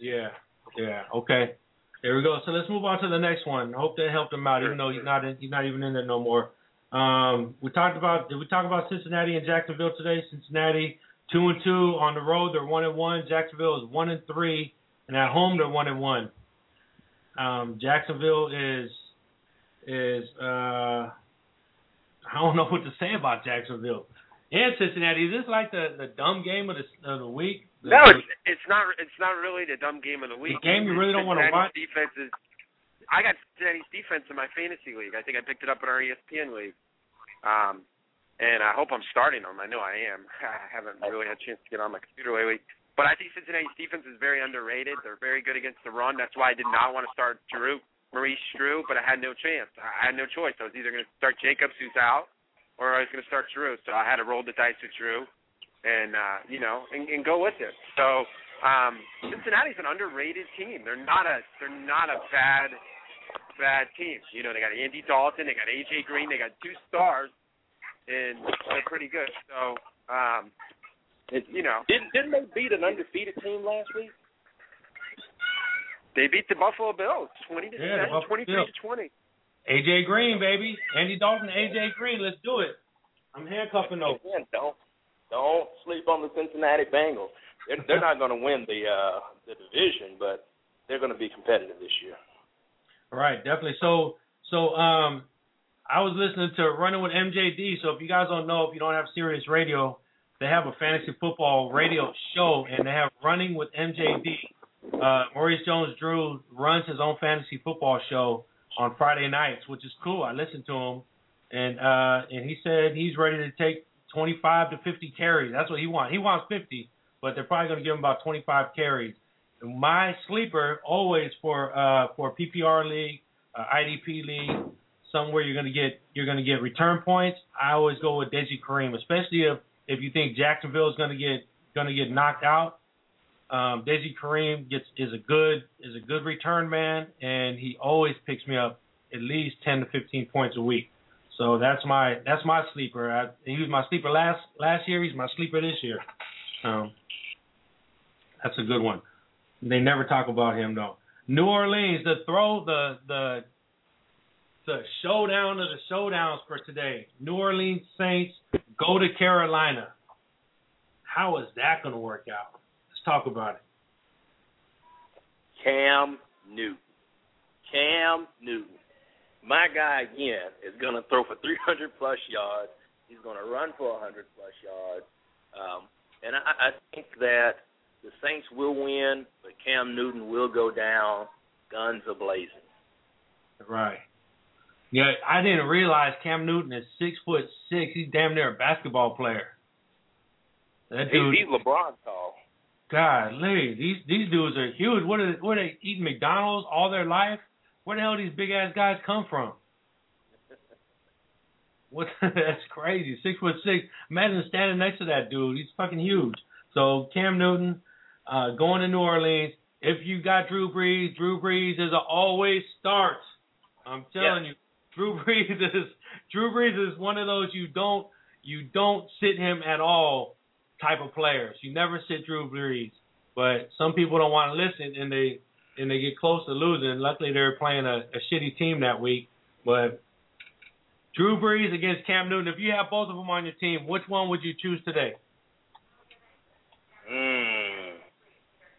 Yeah, yeah, okay. There we go. So let's move on to the next one. Hope that helped him out, even though he's not in, he's not even in there no more. Um, we talked about did we talk about Cincinnati and Jacksonville today? Cincinnati two and two on the road, they're one and one. Jacksonville is one and three, and at home they're one and one. Um, Jacksonville is is uh, I don't (laughs) know what to say about Jacksonville and Cincinnati. Is this like the the dumb game of the of the week? No, it's it's not it's not really the dumb game of the week. The game you really don't wanna watch? Defense is. I got Cincinnati's defense in my fantasy league. I think I picked it up in our ESPN league. Um, and I hope I'm starting them. I know I am. (laughs) I haven't really had a chance to get on my computer lately. But I think Cincinnati's defense is very underrated. They're very good against the run. That's why I did not want to start Drew, Maurice Drew, but I had no chance. I had no choice. I was either going to start Jacobs, who's out, or I was going to start Drew. So I had to roll the dice with Drew, and uh, you know, and, and go with it. So um, Cincinnati's an underrated team. They're not a they're not a bad bad team. You know, they got Andy Dalton, they got AJ Green, they got two stars, and they're pretty good. So um, it, you know, Didn't didn't they beat an undefeated team last week? they beat the Buffalo Bills twenty to Yeah, 10, twenty three Bills. to twenty. AJ Green, baby. Andy Dalton, AJ Green. Let's do it. I'm handcuffing those. Again, don't don't sleep on the Cincinnati Bengals. They're, they're not going to win the uh, the division, but they're going to be competitive this year. Right, definitely. So, so um, I was listening to Running with MJD. So if you guys don't know, if you don't have Sirius Radio, they have a fantasy football radio show, and they have Running with MJD. Uh, Maurice Jones-Drew runs his own fantasy football show on Friday nights, which is cool. I listened to him, and uh, and he said he's ready to take 25 to 50 carries. That's what he wants. He wants 50, but they're probably going to give him about 25 carries. My sleeper always for uh, for PPR league, uh, IDP league, somewhere you're to get you're to get return points. I always go with Deji Karim, especially if if you think Jacksonville is to get to get knocked out. Um, Deji Karim gets is a good is a good return man, and he always picks me up at least 10 to 15 points a week. So that's my that's my sleeper. I, he was my sleeper last last year. He's my sleeper this year. Um, that's a good one. They never talk about him though. New Orleans, the throw, the the the showdown of the showdowns for today. New Orleans Saints go to Carolina. How is that going to work out? Let's talk about it. Cam Newton. Cam Newton. My guy again is going to throw for 300 plus yards. He's going to run for 100 plus yards. Um, and I, I think that the Saints will win, but Cam Newton will go down guns a blazing. Right. Yeah, I didn't realize Cam Newton is six foot six. He's damn near a basketball player. That dude, He's, LeBron tall. golly, these these dudes are huge. What are they, what are they eating McDonald's all their life? Where the hell these big ass guys come from? (laughs) What? (laughs) That's crazy. Six foot six. Imagine standing next to that dude. He's fucking huge. So Cam Newton, uh, going to New Orleans. If you got Drew Brees, Drew Brees is a always start. I'm telling you, Drew (laughs) Brees is Drew Brees is one of those you don't you don't sit him at all type of players. You never sit Drew Brees. But some people don't want to listen and they and they get close to losing. Luckily they're playing a, a shitty team that week. But Drew Brees against Cam Newton, if you have both of them on your team, which one would you choose today? Mm.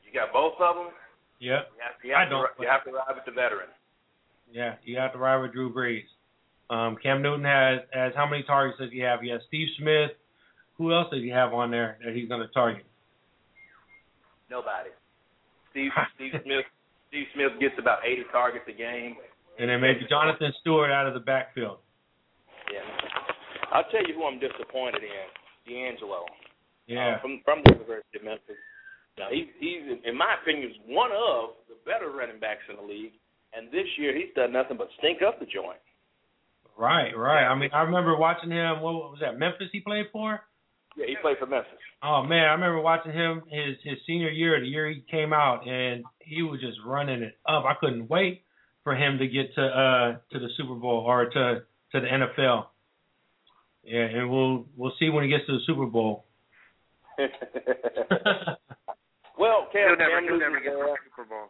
You got both of them. Yep. You have, you I don't, to, you have to ride with the veteran. Yeah, you have to ride with Drew Brees. Um, Cam Newton has has how many targets does he have? He has Steve Smith. Who else does he have on there that he's going to target? Nobody. Steve (laughs) Steve Smith Steve Smith gets about 80 targets a game. And then maybe Jonathan Stewart out of the backfield. Yeah. I'll tell you who I'm disappointed in. DeAngelo. Yeah. Uh, from from the University of Memphis. Now he's he's in my opinion is one of the better running backs in the league. And this year he's done nothing but stink up the joint. Right, right. I mean, I remember watching him. What was that? Memphis he played for? Yeah, he played for Memphis. Oh man, I remember watching him his his senior year, the year he came out, and he was just running it up. I couldn't wait for him to get to uh to the Super Bowl or to to the NFL. Yeah, and we'll we'll see when he gets to the Super Bowl. (laughs) (laughs) well, Cam, He'll never, Cam he'll never get to there. the Super Bowl.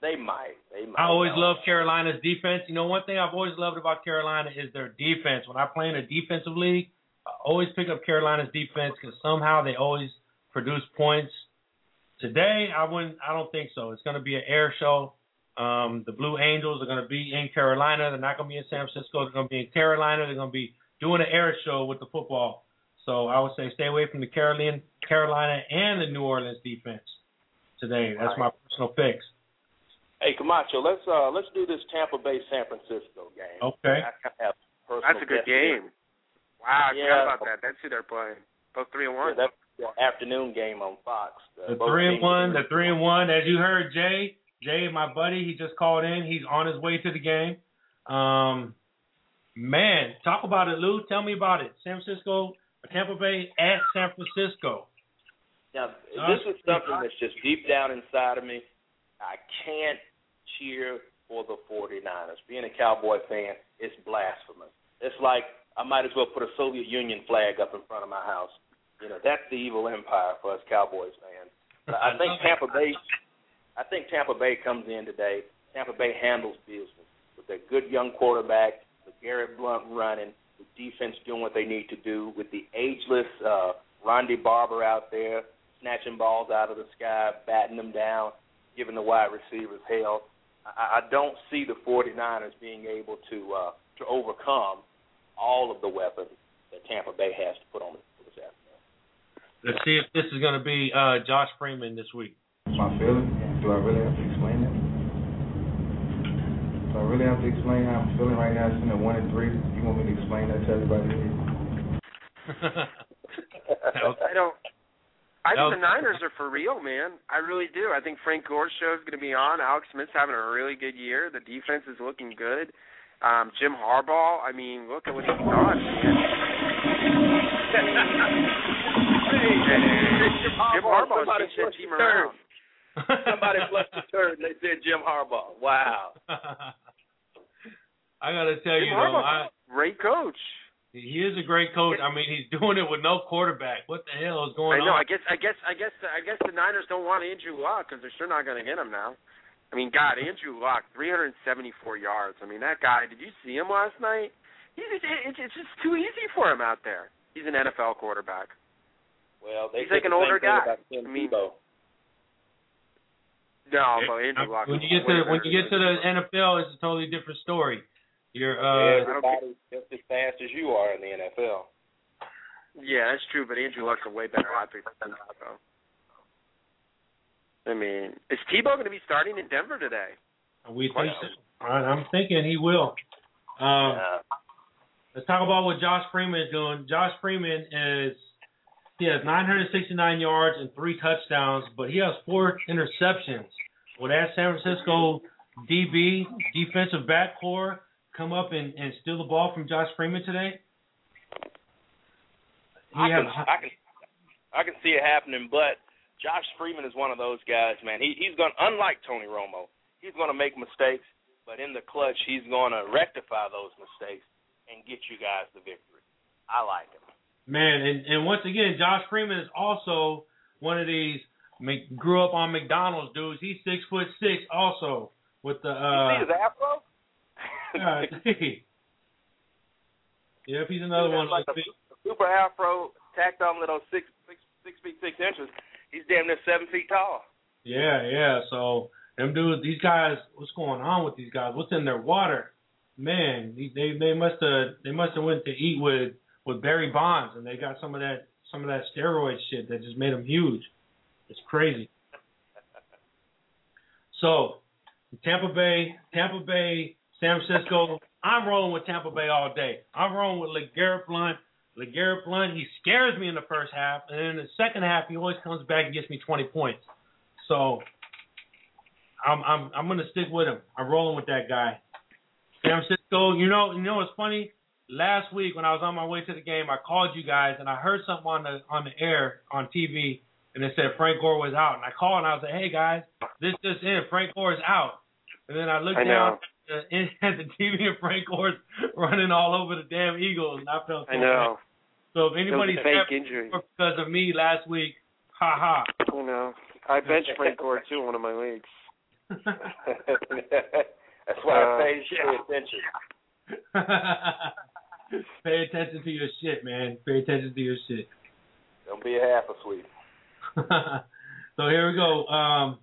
They might. They might. I always No. loved Carolina's defense. You know, one thing I've always loved about Carolina is their defense. When I play in a defensive league, I always pick up Carolina's defense because somehow they always produce points. Today, I wouldn't. I don't think so. It's going to be an air show. Um, the Blue Angels are going to be in Carolina. They're not going to be in San Francisco. They're going to be in Carolina. They're going to be doing an air show with the football. So I would say stay away from the Carolina, Carolina and the New Orleans defense today. That's my personal fix. Hey Camacho, let's uh let's do this Tampa Bay San Francisco game. Okay. I have personal That's a good bet here. game. Wow, I Yeah. forgot about that. That's who they're playing. Both three and one. Yeah, that's the afternoon game on Fox. Uh, The three and one, the three and one. As you heard, Jay, Jay, my buddy, he just called in. He's on his way to the game. Um, man, talk about it, Lou. Tell me about it. San Francisco, Tampa Bay at San Francisco. Now, this is something that's just deep down inside of me. I can't cheer for the 49ers. Being a Cowboy fan, it's blasphemous. It's like I might as well put a Soviet Union flag up in front of my house. You know, that's the evil empire for us Cowboys fans. But I think Tampa Bay I think Tampa Bay comes in today. Tampa Bay handles business with their good young quarterback, with Garrett Blount running, defense doing what they need to do, with the ageless uh Ronde Barber out there snatching balls out of the sky, batting them down, giving the wide receivers hell. I, I don't see the 49ers being able to uh, to overcome all of the weapons that Tampa Bay has to put on the this afternoon. Let's see if this is going to be uh, Josh Freeman this week. My feeling? Do I really have to explain it? Do I really have to explain how I'm feeling right now, sitting at one and three? You want me to explain that to everybody here? (laughs) I don't. I That think the Niners are for real, man. I really do. I think Frank Gore's show is going to be on. Alex Smith's having a really good year. The defense is looking good. Um, Jim Harbaugh. I mean, look at what he's done. Man. (laughs) Jim Jim Harbaugh somebody changed that flushed team the turd. around. Somebody flushed the turd and they said Jim Harbaugh. Wow. (laughs) I got to tell Jim you though, I, great coach. he is a great coach. I mean, he's doing it with no quarterback. What the hell is going on? I know. on? I guess. I guess. I guess. I guess the Niners don't want Andrew Luck because they're sure not going to get him now. I mean, God, Andrew Luck, 374 yards. I mean, that guy. Did you see him last night? He's it's, it's just too easy for him out there. He's an NFL quarterback. Well, they He's like an older guy. I mean, Tebow. No, but Andrew Luck. when is you get way to when you get to the NFL, it's a totally different story. You're uh, everybody's just as fast as you are in the NFL. Yeah, that's true, but Andrew Luck's a way better athlete than Tebow. I mean, is Tebow going to be starting in Denver today? we think so. I- I'm thinking he will. Um, Uh, Let's talk about what Josh Freeman is doing. Josh Freeman is he has 969 yards and three touchdowns, but he has four interceptions. Will that San Francisco DB defensive back core come up and, and steal the ball from Josh Freeman today? He I can, I can, I can see it happening. But Josh Freeman is one of those guys, man. He he's gonna unlike Tony Romo. He's going to make mistakes, but in the clutch, he's going to rectify those mistakes and get you guys the victory. I like him. man, and, and once again, Josh Freeman is also one of these grew up on McDonald's dudes. He's six foot six, also with the. you uh see his afro? (laughs) Yeah, yep, he's another Dude, one. like those a super afro tacked on to those six six six feet six inches. He's damn near seven feet tall. Yeah, yeah. So them dudes, these guys, what's going on with these guys? What's in their water? Man, they they, they must have they must have went to eat with with Barry Bonds, and they got some of that some of that steroid shit that just made them huge. It's crazy. (laughs) So Tampa Bay, Tampa Bay, San Francisco. I'm rolling with Tampa Bay all day. I'm rolling with LeGarrette Blount. LeGarrette Blount, he scares me in the first half, and then in the second half, he always comes back and gets me 20 points. So I'm I'm I'm gonna stick with him. I'm rolling with that guy. San Francisco, you know, you know what's funny? Last week when I was on my way to the game, I called you guys and I heard something on the on the air on TV, and it said Frank Gore was out. And I called and I was like, "Hey guys, this just in, Frank Gore is out." And then I looked I down know. At the, (laughs) at the TV and Frank Gore's running all over the damn Eagles, and I felt so I know. bad. So if It was anybody fake stepped injury. because of me last week, ha ha. I know. I benched Frank Gore too in one of my leagues. (laughs) That's why Uh, I say pay attention. (laughs) Pay attention to your shit, man. Pay attention to your shit. Don't be a half asleep. so here we go. Um,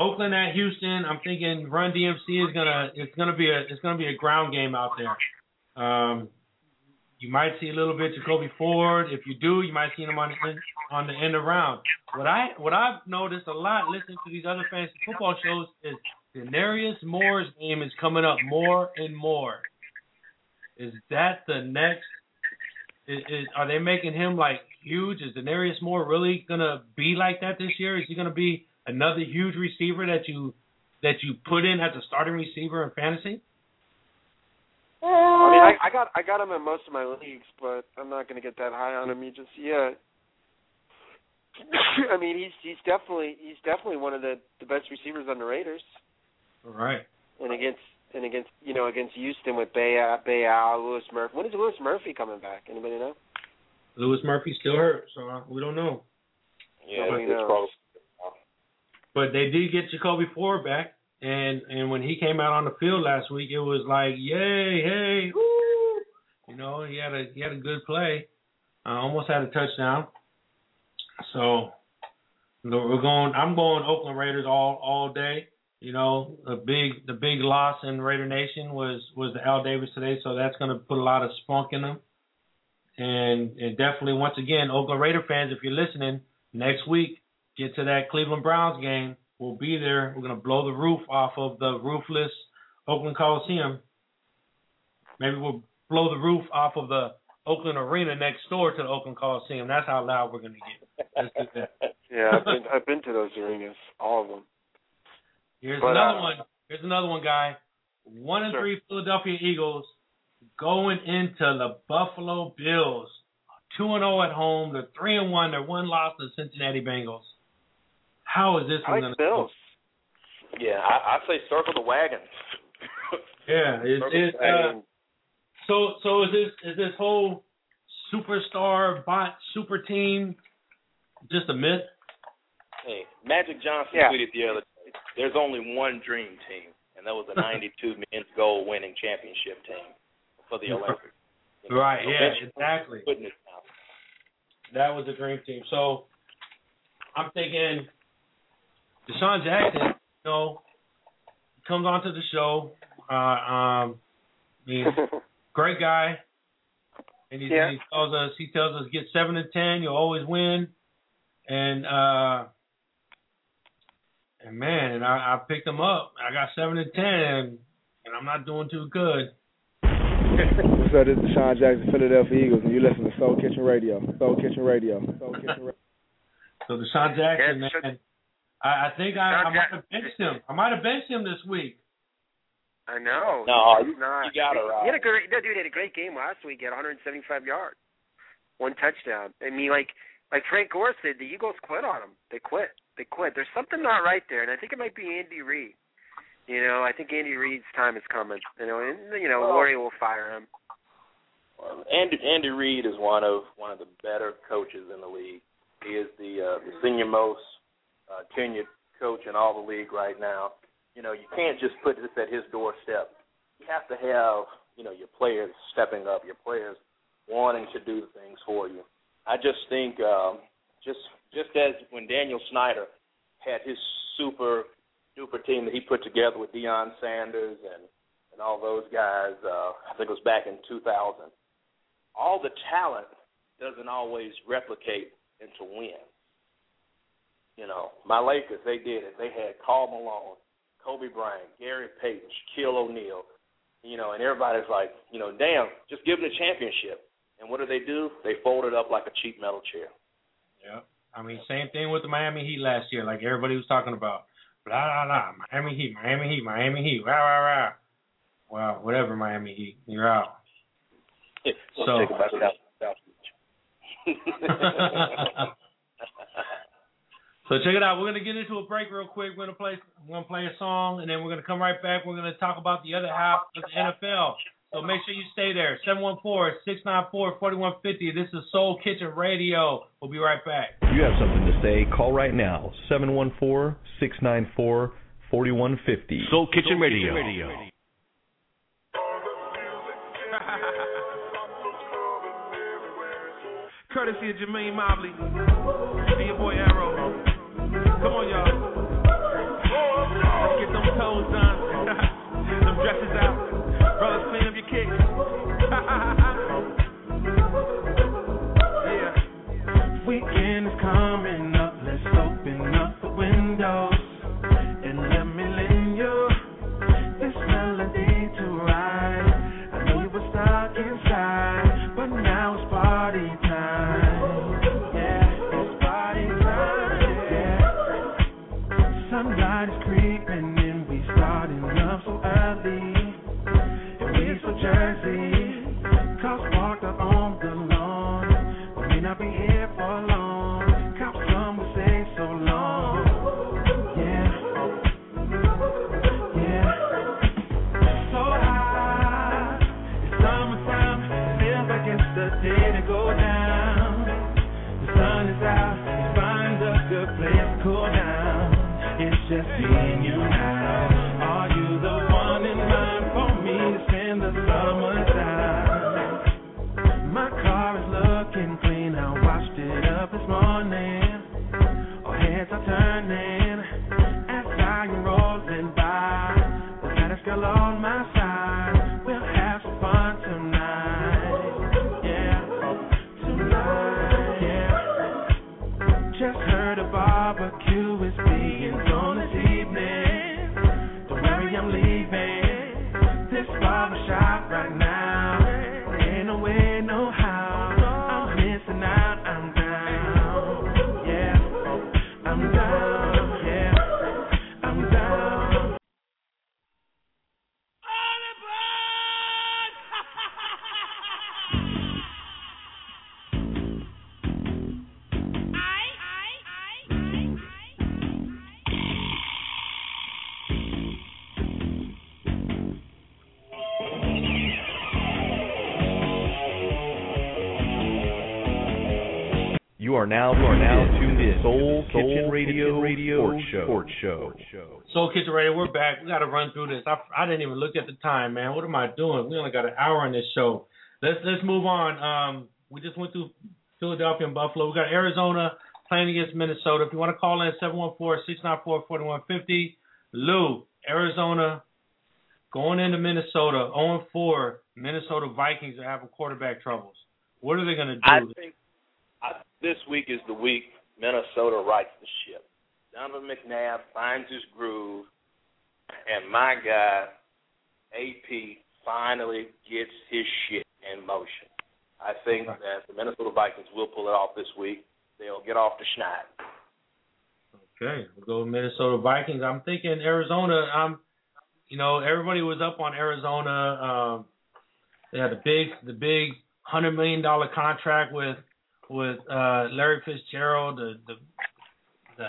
Oakland at Houston. I'm thinking Run DMC is gonna it's gonna be a it's gonna be a ground game out there. Um, you might see a little bit Jacoby Ford. If you do, you might see him on the end, on the end around. What I what I've noticed a lot listening to these other fantasy football shows is Denarius Moore's name is coming up more and more. Is that the next? Is, is are they making him like huge? Is Denarius Moore really gonna be like that this year? Is he gonna be another huge receiver that you that you put in as a starting receiver in fantasy? I mean, I, I got I got him in most of my leagues, but I'm not going to get that high on him just yet. (coughs) I mean, he's he's definitely he's definitely one of the the best receivers on the Raiders, All right. and against and against you know against Houston with Bay Bayal, Louis Murphy. When is Louis Murphy coming back? Anybody know? Louis Murphy still hurt, so uh, we don't know. Yeah, Nobody it's knows. probably But they did get Jacoby Ford back, and and when he came out on the field last week, it was like, yay, hey, woo! You know, he had a he had a good play, almost had a touchdown. So we're going. I'm going Oakland Raiders all all day. You know, the big the big loss in Raider Nation was was the Al Davis today, so that's going to put a lot of spunk in them. And and definitely once again, Oakland Raider fans, if you're listening, next week get to that Cleveland Browns game. We'll be there. We're gonna blow the roof off of the roofless Oakland Coliseum. Maybe we'll blow the roof off of the Oakland Arena next door to the Oakland Coliseum. That's how loud we're gonna get. Let's do that. (laughs) Yeah, I've been I've been to those arenas, all of them. Here's But, another uh, one. Here's another one, guy. One and Sure. three Philadelphia Eagles going into the Buffalo Bills. Two and zero at home. They're three and one. They're one loss to the Cincinnati Bengals. How is this I one like going to Bills. Yeah, I, I'd say circle the wagon. (laughs) Yeah, is, Circle is the uh, so so is this is this whole superstar bot super team just a myth? Hey, Magic Johnson Yeah. tweeted the other day, there's only one dream team, and that was a (laughs) 92 men's gold winning championship team for the Olympics. You know, Right, so yeah, exactly. Putting it down. That was the dream team. So I'm thinking DeSean Jackson, you know, comes onto the show. Uh, um, I mean, (laughs) great guy, and he, Yeah. he tells us he tells us get seven to ten, you'll always win. And uh, and man, and I, I picked him up. I got seven to ten, and I'm not doing too good. What's up? This is DeSean Jackson, Philadelphia Eagles, and you listen to Soul Kitchen Radio. Soul Kitchen Radio. Soul Kitchen Radio. So DeSean Jackson, Yeah, DeSean- man, I, I think I, I might have benched him. I might have benched him this week. I know. No, he's not. you gotta He had a great no, dude. He had a great game last week. He had 175 yards, one touchdown. I mean, like like Frank Gore said, the Eagles quit on him. They quit. They quit. There's something not right there, and I think it might be Andy Reid. You know, I think Andy Reid's time is coming. You know, and you know, Well- Lurie will fire him. Well, Andy Andy Reid is one of one of the better coaches in the league. He is the uh, the senior most uh, tenured coach in all the league right now. You know, you can't just put this at his doorstep. You have to have you know your players stepping up, your players wanting to do things for you. I just think um, just just as when Daniel Snyder had his super duper team that he put together with Deion Sanders and and all those guys. Uh, I think it was back in 2000 all the talent doesn't always replicate into wins. You know, my Lakers, they did it. They had Karl Malone, Kobe Bryant, Gary Payton, Shaquille O'Neal, You know, and everybody's like, you know, damn, just give them the championship. And what do they do? They fold it up like a cheap metal chair. Yeah. I mean, same thing with the Miami Heat last year, like everybody was talking about. Blah blah blah. Miami Heat, Miami Heat, Miami Heat. Rah rah rah. Well, whatever, Miami Heat, you're out. Yeah, So- so think about South, (laughs) (laughs) South Beach. So check it out. We're gonna get into a break real quick. We're gonna play we're gonna play a song and then we're gonna come right back. We're gonna talk about the other half of the NFL. So make sure you stay there. 714-694-4150. This is Soul Kitchen Radio. We'll be right back. You have something to say, call right now. 714-694-4150. Soul Kitchen Radio. Courtesy of Jermaine Mobley and your boy Arrow. Come on, y'all. Let's get them toes done. (laughs) them dresses out. Brothers, clean up your kicks. (laughs) yeah. Weekend is coming up. Let's open up the windows Is creeping in, we starting up so early. It's Show. Soul Kitchen Radio, we're back. We got to run through this. I, I didn't even look at the time, man. What am I doing? We only got an hour on this show. Let's let's move on. Um, we just went through Philadelphia and Buffalo. We got Arizona playing against Minnesota. If you want to call in, 714-694-4150. Lou, Arizona going into Minnesota, 0-4. Minnesota Vikings are having quarterback troubles. What are they going to do? I think I, this week is the week Minnesota rights the ship. Donovan McNabb finds his groove, and my guy AP finally gets his shit in motion. I think that the Minnesota Vikings will pull it off this week. They'll get off the schneid. Okay, we'll go with Minnesota Vikings. I'm thinking Arizona. I'm, you know, everybody was up on Arizona. Um, they had the big, the big hundred million dollar contract with with uh, Larry Fitzgerald, the, the the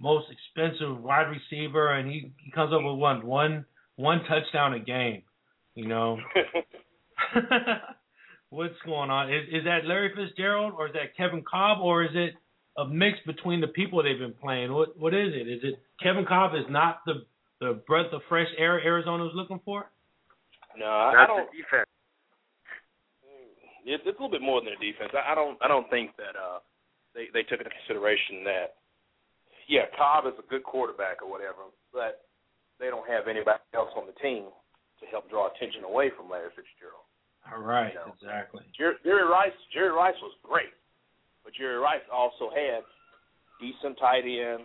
most expensive wide receiver, and he, he comes up with one one one touchdown a game. You know, (laughs) what's going on? Is is that Larry Fitzgerald or is that Kevin Kolb or is it a mix between the people they've been playing? What what is it? Is it Kevin Kolb is not the the breath of fresh air Arizona was looking for? No, I, I That's don't. the defense. It's, it's a little bit more than a defense. I, I don't. I don't think that uh, they they took into consideration that. Yeah, Kolb is a good quarterback or whatever, but they don't have anybody else on the team to help draw attention away from Larry Fitzgerald. All right, You know. exactly. Jerry, Jerry Rice. Jerry Rice was great, but Jerry Rice also had decent tight end,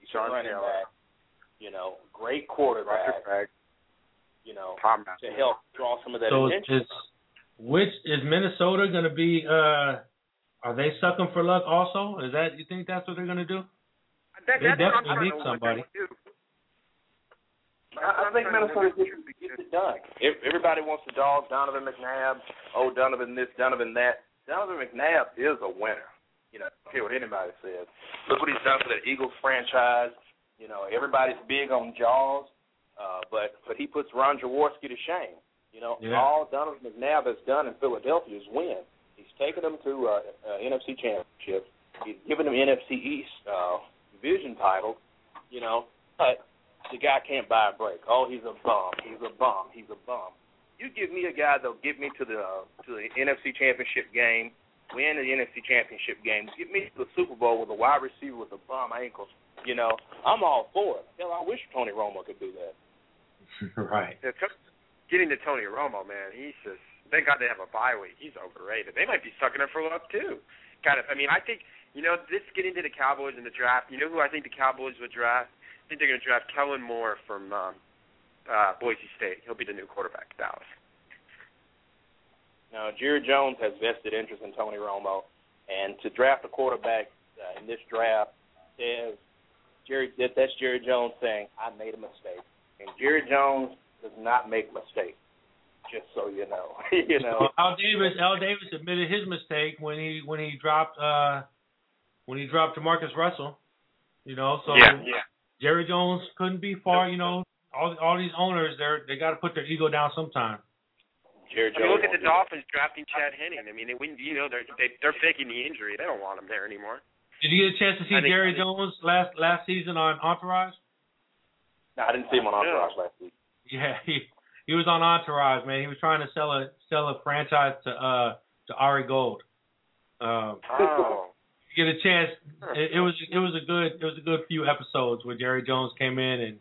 decent running Taylor. back. You know, great quarterback. Roger Craig. you know, Tom to help draw some of that So attention. is which is Minnesota going to be? uh Are they sucking for luck also? Is that you think that's what they're going to do? That, They that's what I'm definitely need to know what somebody. they're gonna do. I, I think Minnesota gets, gets it done. If everybody wants to dog Donovan McNabb, oh Donovan this, Donovan that. Donovan McNabb is a winner. You know, I don't care what anybody says. Look what he's done for the Eagles franchise. You know, everybody's big on Jaws, uh, but but he puts Ron Jaworski to shame. You know, Yeah. all Donovan McNabb has done in Philadelphia is win. He's taken them to uh, uh, NFC championship. He's given them NFC East uh, division title. You know, but the guy can't buy a break. Oh, he's a bum. He's a bum. He's a bum. You give me a guy that'll get me to the uh, to the NFC Championship game, win the NFC Championship game, get me to the Super Bowl with a wide receiver with a bum ankle. You know, I'm all for it. Hell, I wish Tony Romo could do that. (laughs) right. Yeah, to- getting to Tony Romo, man, he's just thank God they have a bye week. He's overrated. They might be sucking it for luck too. Kind of. I mean, I think you know this getting to the Cowboys in the draft. You know who I think the Cowboys would draft? I think they're going to draft Kellen Moore from um, uh, Boise State. He'll be the new quarterback at Dallas. Now, Jerry Jones has vested interest in Tony Romo, and to draft a quarterback uh, in this draft says Jerry. That, that's Jerry Jones saying, "I made a mistake," and Jerry Jones does not make mistakes. Just so you know, (laughs) you know. Al Davis, Al Davis admitted his mistake when he when he dropped uh when he dropped Demarcus Russell. You know, so yeah, yeah. Jerry Jones couldn't be far. You know, all all these owners, they're they got to put their ego down sometime. Jerry I mean, Jones. look at the Dolphins drafting Chad Henne. I mean, they, when you know they're they, they're faking the injury. They don't want him there anymore. Did you get a chance to see think- Jerry Jones last last season on Entourage? No, I didn't see him on Entourage last week. Yeah, he he was on Entourage, man. He was trying to sell a sell a franchise to uh to Ari Gold. Um, Oh. You get a chance, it, it was it was a good it was a good few episodes where Jerry Jones came in and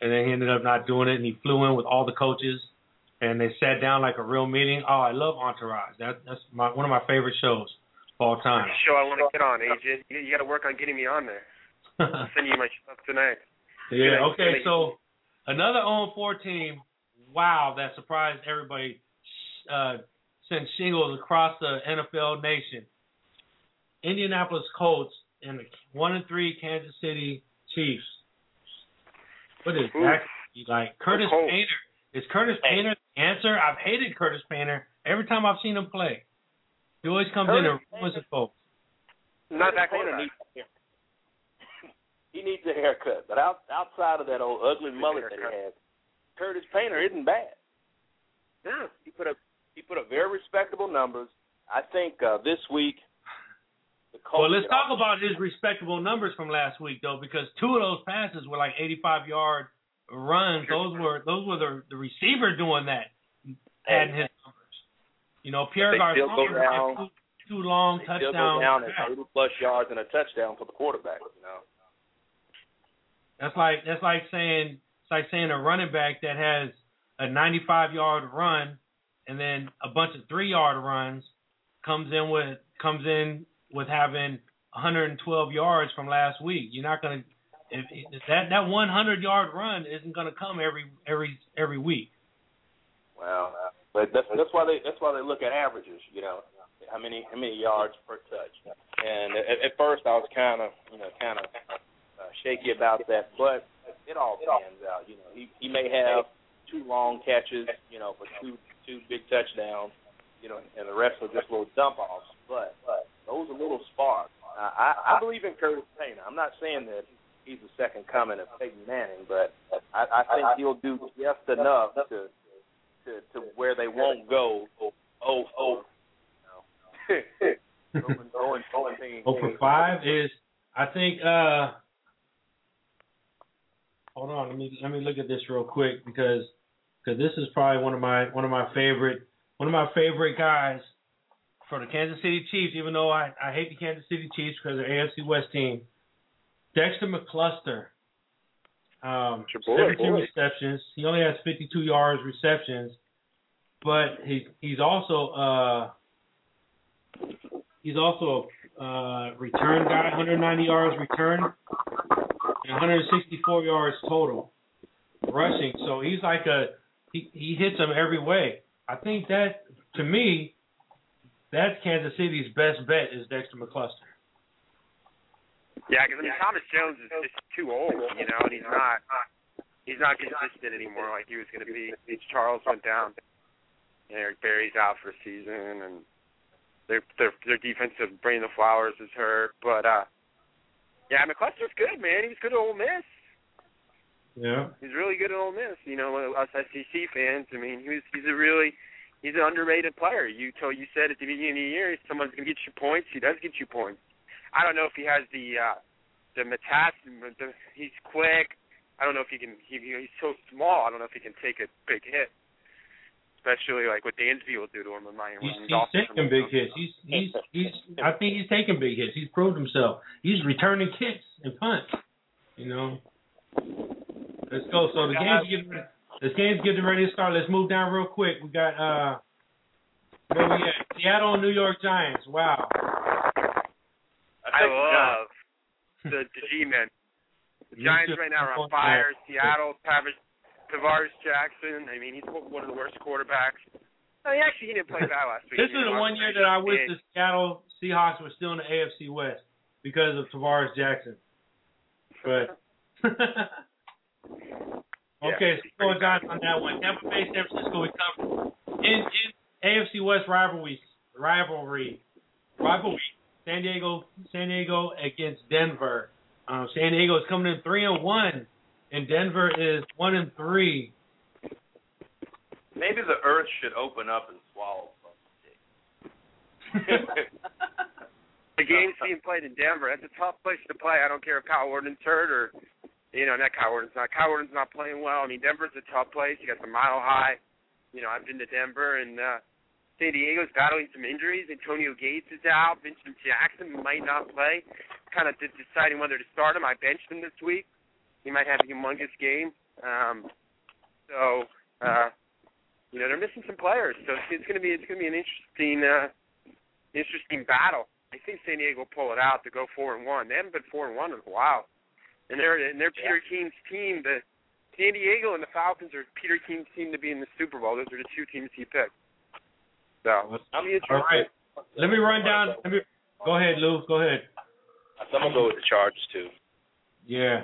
and then he ended up not doing it and he flew in with all the coaches and they sat down like a real meeting. Oh, I love Entourage. That that's my one of my favorite shows of all time. Show I want to get on, AJ. You, you got to work on getting me on there. I'll send you my (laughs) stuff tonight. Yeah. Good. Okay. So another 0-4 team. Wow, that surprised everybody. Uh, sent shingles across the NFL nation. Indianapolis Colts and the one and three Kansas City Chiefs. What is Ooh. that? Like Curtis Painter? Is Curtis Painter the answer? I've hated Curtis Painter every time I've seen him play. He always comes in and ruins the folks. Not that Painter quarterback. needs (laughs) he needs a haircut, but out, outside of that old ugly mullet that he has, Curtis Painter isn't bad. Yeah. He put up he put up very respectable numbers. I think uh, this week the Colts. Well, let's talk about his respectable numbers from last week, though, because two of those passes were like 85 yard runs. Those were those were the the receiver doing that, adding his numbers. You know, Pierre Garcon had two, two long They still go touchdowns. down at 80 plus yards and a touchdown for the quarterback. You know. That's like that's like saying it's like saying a running back that has a 95 yard run and then a bunch of three yard runs comes in with comes in with having 112 yards from last week. You're not if, if that that 100 yard run isn't gonna come every every every week. Well, but that's that's why they that's why they look at averages. You know, how many how many yards per touch. And at, at first I was kind of you know kind of uh, shaky about that, but it all pans out. You know, he he may have two long catches, you know, for two two big touchdowns, you know, and the rest are just little dump offs. But, But those little sparks. Uh, I I believe in Curtis Painter. I'm not saying that he's the second coming of Peyton Manning, but I, I think he'll do just enough to to to where they won't go oh oh. Going, Oh for five is I think uh hold on, let me let me look at this real quick because because this is probably one of my one of my favorite one of my favorite guys for the Kansas City Chiefs, even though I, I hate the Kansas City Chiefs because they're AFC West team. Dexter McCluster. Um, boy, 17 boy. receptions. He only has 52 yards receptions, but he he's also uh he's also a uh, return guy, 190 yards return and 164 yards total rushing. So he's like a he he hits them every way. I think that to me, that's Kansas City's best bet is Dexter McCluster. Yeah, because I mean Thomas Jones is just too old, you know, and he's not he's not consistent anymore like he was going to be. Charles went down, and Eric Berry's out for a season, and their their their defensive Brandon Flowers is hurt, but uh, yeah, McCluster's good, man. He was good at Ole Miss. Yeah. He's really good at Ole Miss. You know, us SEC fans. I mean, he was he's a really he's an underrated player. You told you said at the beginning of the year someone's gonna get you points. He does get you points. I don't know if he has the uh the metastasis. The, he's quick. I don't know if he can. He, he's so small. I don't know if he can take a big hit, especially like what Dansby will do to him in my. He's, he's taking big hits. He's he's he's. I think he's taking big hits. He's proved himself. He's returning kicks and punts. You know. Let's go. So the game's getting ready. This game's getting ready to start. Let's move down real quick. We got uh, where we at? Seattle and New York Giants. Wow. I love (laughs) the, the G-men. The Giants right now are on fire. Seattle, Tavis, Tarvaris Jackson. I mean, he's one of the worst quarterbacks. I mean, actually, he didn't play bad last week. This is the one year that I wish the Seattle Seahawks were still in the AFC West because of Tarvaris Jackson. But (laughs) (laughs) okay, so going on on that one. Tampa Bay, San Francisco, we covered. In, in AFC West rivalries, rivalry, rivalry. San Diego, San Diego against Denver. Um, San Diego is coming in three and one, and Denver is one and three. Maybe the earth should open up and swallow something. (laughs) (laughs) the game's being played in Denver. That's a tough place to play. I don't care if Kyle Orton's hurt or, you know, not Kyle not. Kyle not playing well. I mean, Denver's a tough place. You got the Mile High. You know, I've been to Denver and uh, San Diego's battling some injuries. Antonio Gates is out. Vincent Jackson might not play. Kind of deciding whether to start him. I benched him this week. He might have a humongous game. Um, so, uh, you know, they're missing some players. So it's, it's going to be it's going to be an interesting uh, interesting battle. I think San Diego will pull it out to go four and one. They haven't been four and one in a while, and they're and they're Peter King's team. The San Diego and the Falcons are Peter King's team to be in the Super Bowl. Those are the two teams he picked. So all right, let me run down. Let me go ahead, Lou. Go ahead. I'm gonna go with the Chargers too. Yeah,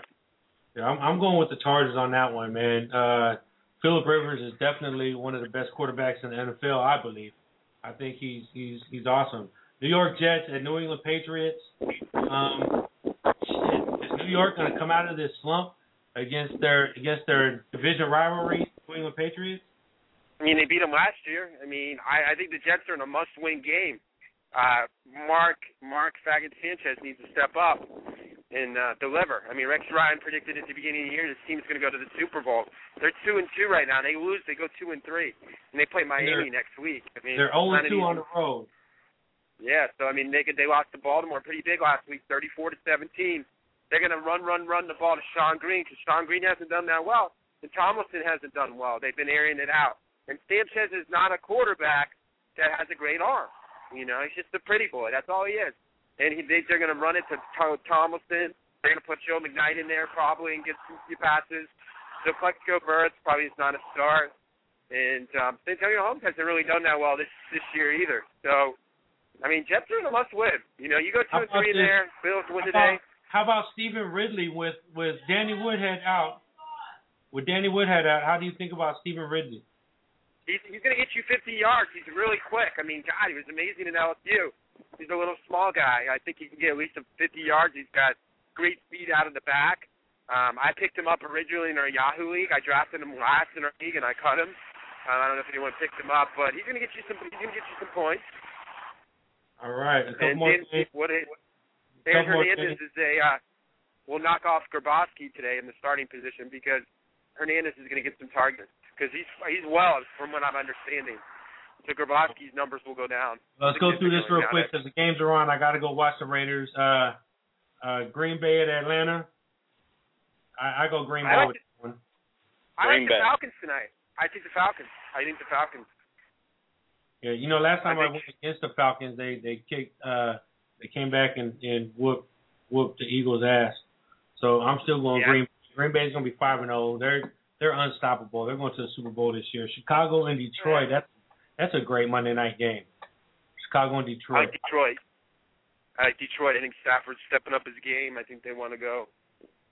yeah, I'm, I'm going with the Chargers on that one, man. Uh, Philip Rivers is definitely one of the best quarterbacks in the NFL, I believe. I think he's he's he's awesome. New York Jets and New England Patriots. Um, shit, is New York going to come out of this slump against their against their division rivalry, New England Patriots? I mean, they beat them last year. I mean, I, I think the Jets are in a must-win game. Uh, Mark Mark Faggot Sanchez needs to step up and uh, deliver. I mean, Rex Ryan predicted at the beginning of the year this team's going to go to the Super Bowl. They're two and two right now. They lose, they go two and three, and they play Miami They're- next week. I mean, They're 0 it's not an 2 easy- on the road. Yeah, so I mean, they could- they lost to Baltimore pretty big last week, 34 to 17. They're going to run, run, run the ball to Shonn Greene because Shonn Greene hasn't done that well, and Tomlinson hasn't done well. They've been airing it out, and Sanchez is not a quarterback that has a great arm. You know, he's just a pretty boy. That's all he is. And he, they, they're going to run it to Tom- Tomlinson. They're going to put Joe McKnight in there probably and get some few passes. So Plaxico Burress probably is not a start. And um, Santonio Holmes hasn't really done that well this this year either. So, I mean, Jets are in a must win. You know, you go two and three this? there, Bills win today. about, how about Stevan Ridley with with Danny Woodhead out? With Danny Woodhead out, how do you think about Stevan Ridley? He's he's going to get you 50 yards. He's really quick. I mean, God, he was amazing at LSU. He's a little small guy. I think he can get at least 50 yards. He's got great speed out of the back. Um, I picked him up originally in our Yahoo league. I drafted him last in our league, and I cut him. Uh, I don't know if anyone picked him up, but he's going to get you some. He's going to get you some points. All right, a couple And more things. what it, Couple Dan Hernandez is a uh, will knock off Gronkowski today in the starting position because Hernandez is going to get some targets because he's he's well from what I'm understanding. So Gronkowski's numbers will go down. Let's go through this real quick because the games are on. I got to go watch the Raiders. Uh, uh, Green Bay at Atlanta. I, I go Green I Bay like with this one. I like the Falcons tonight. I think the Falcons. I think the Falcons. Yeah, you know, last time I, I went against the Falcons, they they kicked, uh, they came back and and whooped whooped the Eagles' ass. So I'm still going Yeah. Green. Green Bay's gonna be five and zero. They're they're unstoppable. They're going to the Super Bowl this year. Chicago and Detroit. That's that's a great Monday night game. Chicago and I Detroit. like Detroit. I like Detroit. I think Stafford's stepping up his game. I think they want to go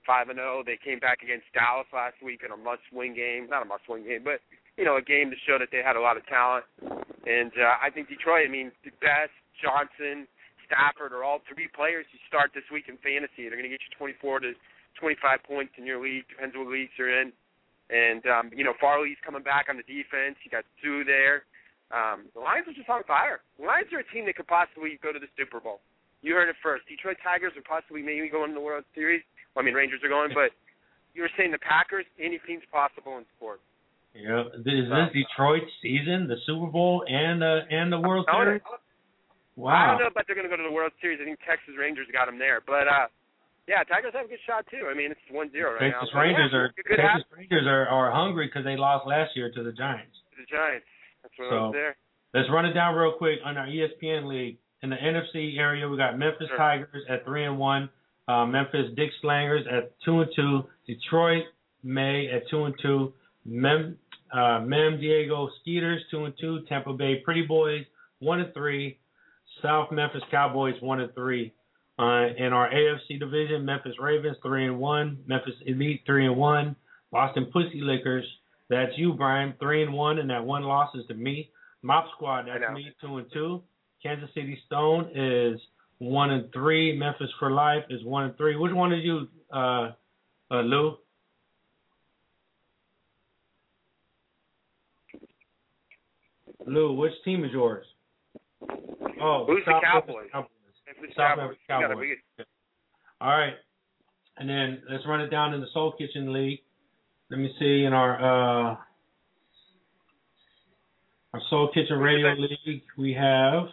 five and zero. They came back against Dallas last week in a must-win game. Not a must-win game, but you know, a game to show that they had a lot of talent. And uh, I think Detroit. I mean, the best Johnson, Stafford are all three players you start this week in fantasy. They're going to get you 24 to 25 points in your league. Depends what leagues you're in. And um, you know, Fairley's coming back on the defense. You got Suh there. Um, the Lions are just on fire. The Lions are a team that could possibly go to the Super Bowl. You heard it first. Detroit Tigers are possibly maybe going to the World Series. Well, I mean, Rangers are going, but you were saying the Packers. Anything's possible in sports. Yeah, is this Detroit season, the Super Bowl and uh, and the World Series? Don't I don't know if they're going to go to the World Series. I think Texas Rangers got them there, but uh, yeah, Tigers have a good shot too. I mean, it's one zero right Texas now. Rangers yeah, are Texas happen. Rangers are, are hungry because they lost last year to the Giants. The Giants. That's what I So- was there. Let's run it down real quick on our ESPN league. In the NFC area, we got Memphis Sure. Tigers at three and one, uh, Memphis Dick Slangers at two and two, Detroit May at two and two, Mem uh, Mem Diego Skeeters two and two, Tampa Bay Pretty Boys one and three, South Memphis Cowboys one and three. Uh, in our AFC division, Memphis Ravens three and one, Memphis Elite three and one, Boston Pussy Lickers. That's you, Brian, three and one, and that one loss is to me. Mop Squad, that's me, two and two. Kansas City Stone is one and three. Memphis for Life is one and three. Which one is you, uh, uh, Lou? Lou, which team is yours? Oh, Who's the Memphis Cowboys? Cowboys. Memphis Cowboys. Memphis You gotta Cowboys. be- All right. And then let's run it down in the Soul Kitchen League. Let me see in our uh our Soul Kitchen Radio League we have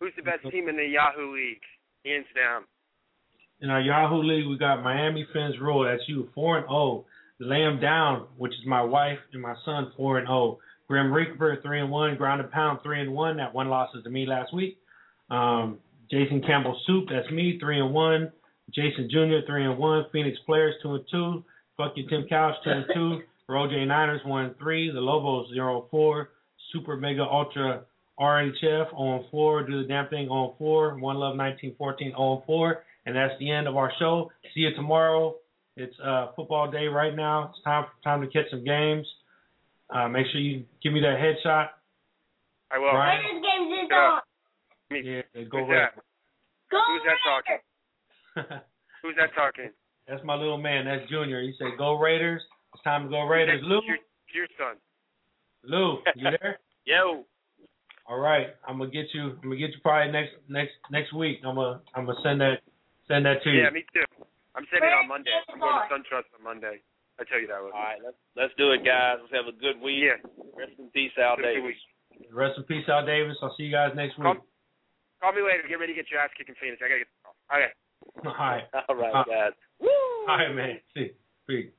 Who's the best team in the Yahoo League? Hands down. in our Yahoo League we got Miami Fins Rule, that's you, four and oh. Lamb Down, which is my wife and my son, four and oh. Grim Reaper three and one, Ground and Pound three and one. That one loss is to me last week. Um, Jason Campbell Soup, that's me, three and one. Jason Jr. three and one. Phoenix Players two and two. Fuck you, Tim Couch two and two. (laughs) Roll J Niners one and three. The Lobos zero and four. Super Mega Ultra RHF on four. Do the damn thing on four. One Love 1914 on four. And that's the end of our show. See you tomorrow. It's uh, football day right now. It's time time to catch some games. Uh, make sure you give me that headshot. I will. Brian? Raiders games is Yeah. on. Yeah, go Who's Raiders. that? Go Who's that talking? (laughs) Who's that talking? That's my little man. That's Junior. He said, "Go Raiders." It's time to go Raiders. Lou, Your, your son. Lou, you there? (laughs) Yo. All right, I'm gonna get you. I'm gonna get you probably next next next week. I'm gonna I'm gonna send that send that to you. Yeah, me too. I'm sending it on Monday. I'm going to SunTrust on Monday. I tell you that. All right, let's let's do it, guys. Let's have a good week. Yeah. Rest in peace, Al Have good Davis. week. Rest in peace, Al Davis. I'll see you guys next week. Call, call me later. Get ready to get your ass kicked kicking fantasy. I gotta get. Okay. (laughs) All right. All right, Uh, guys. (laughs) All right, man. See. Peace.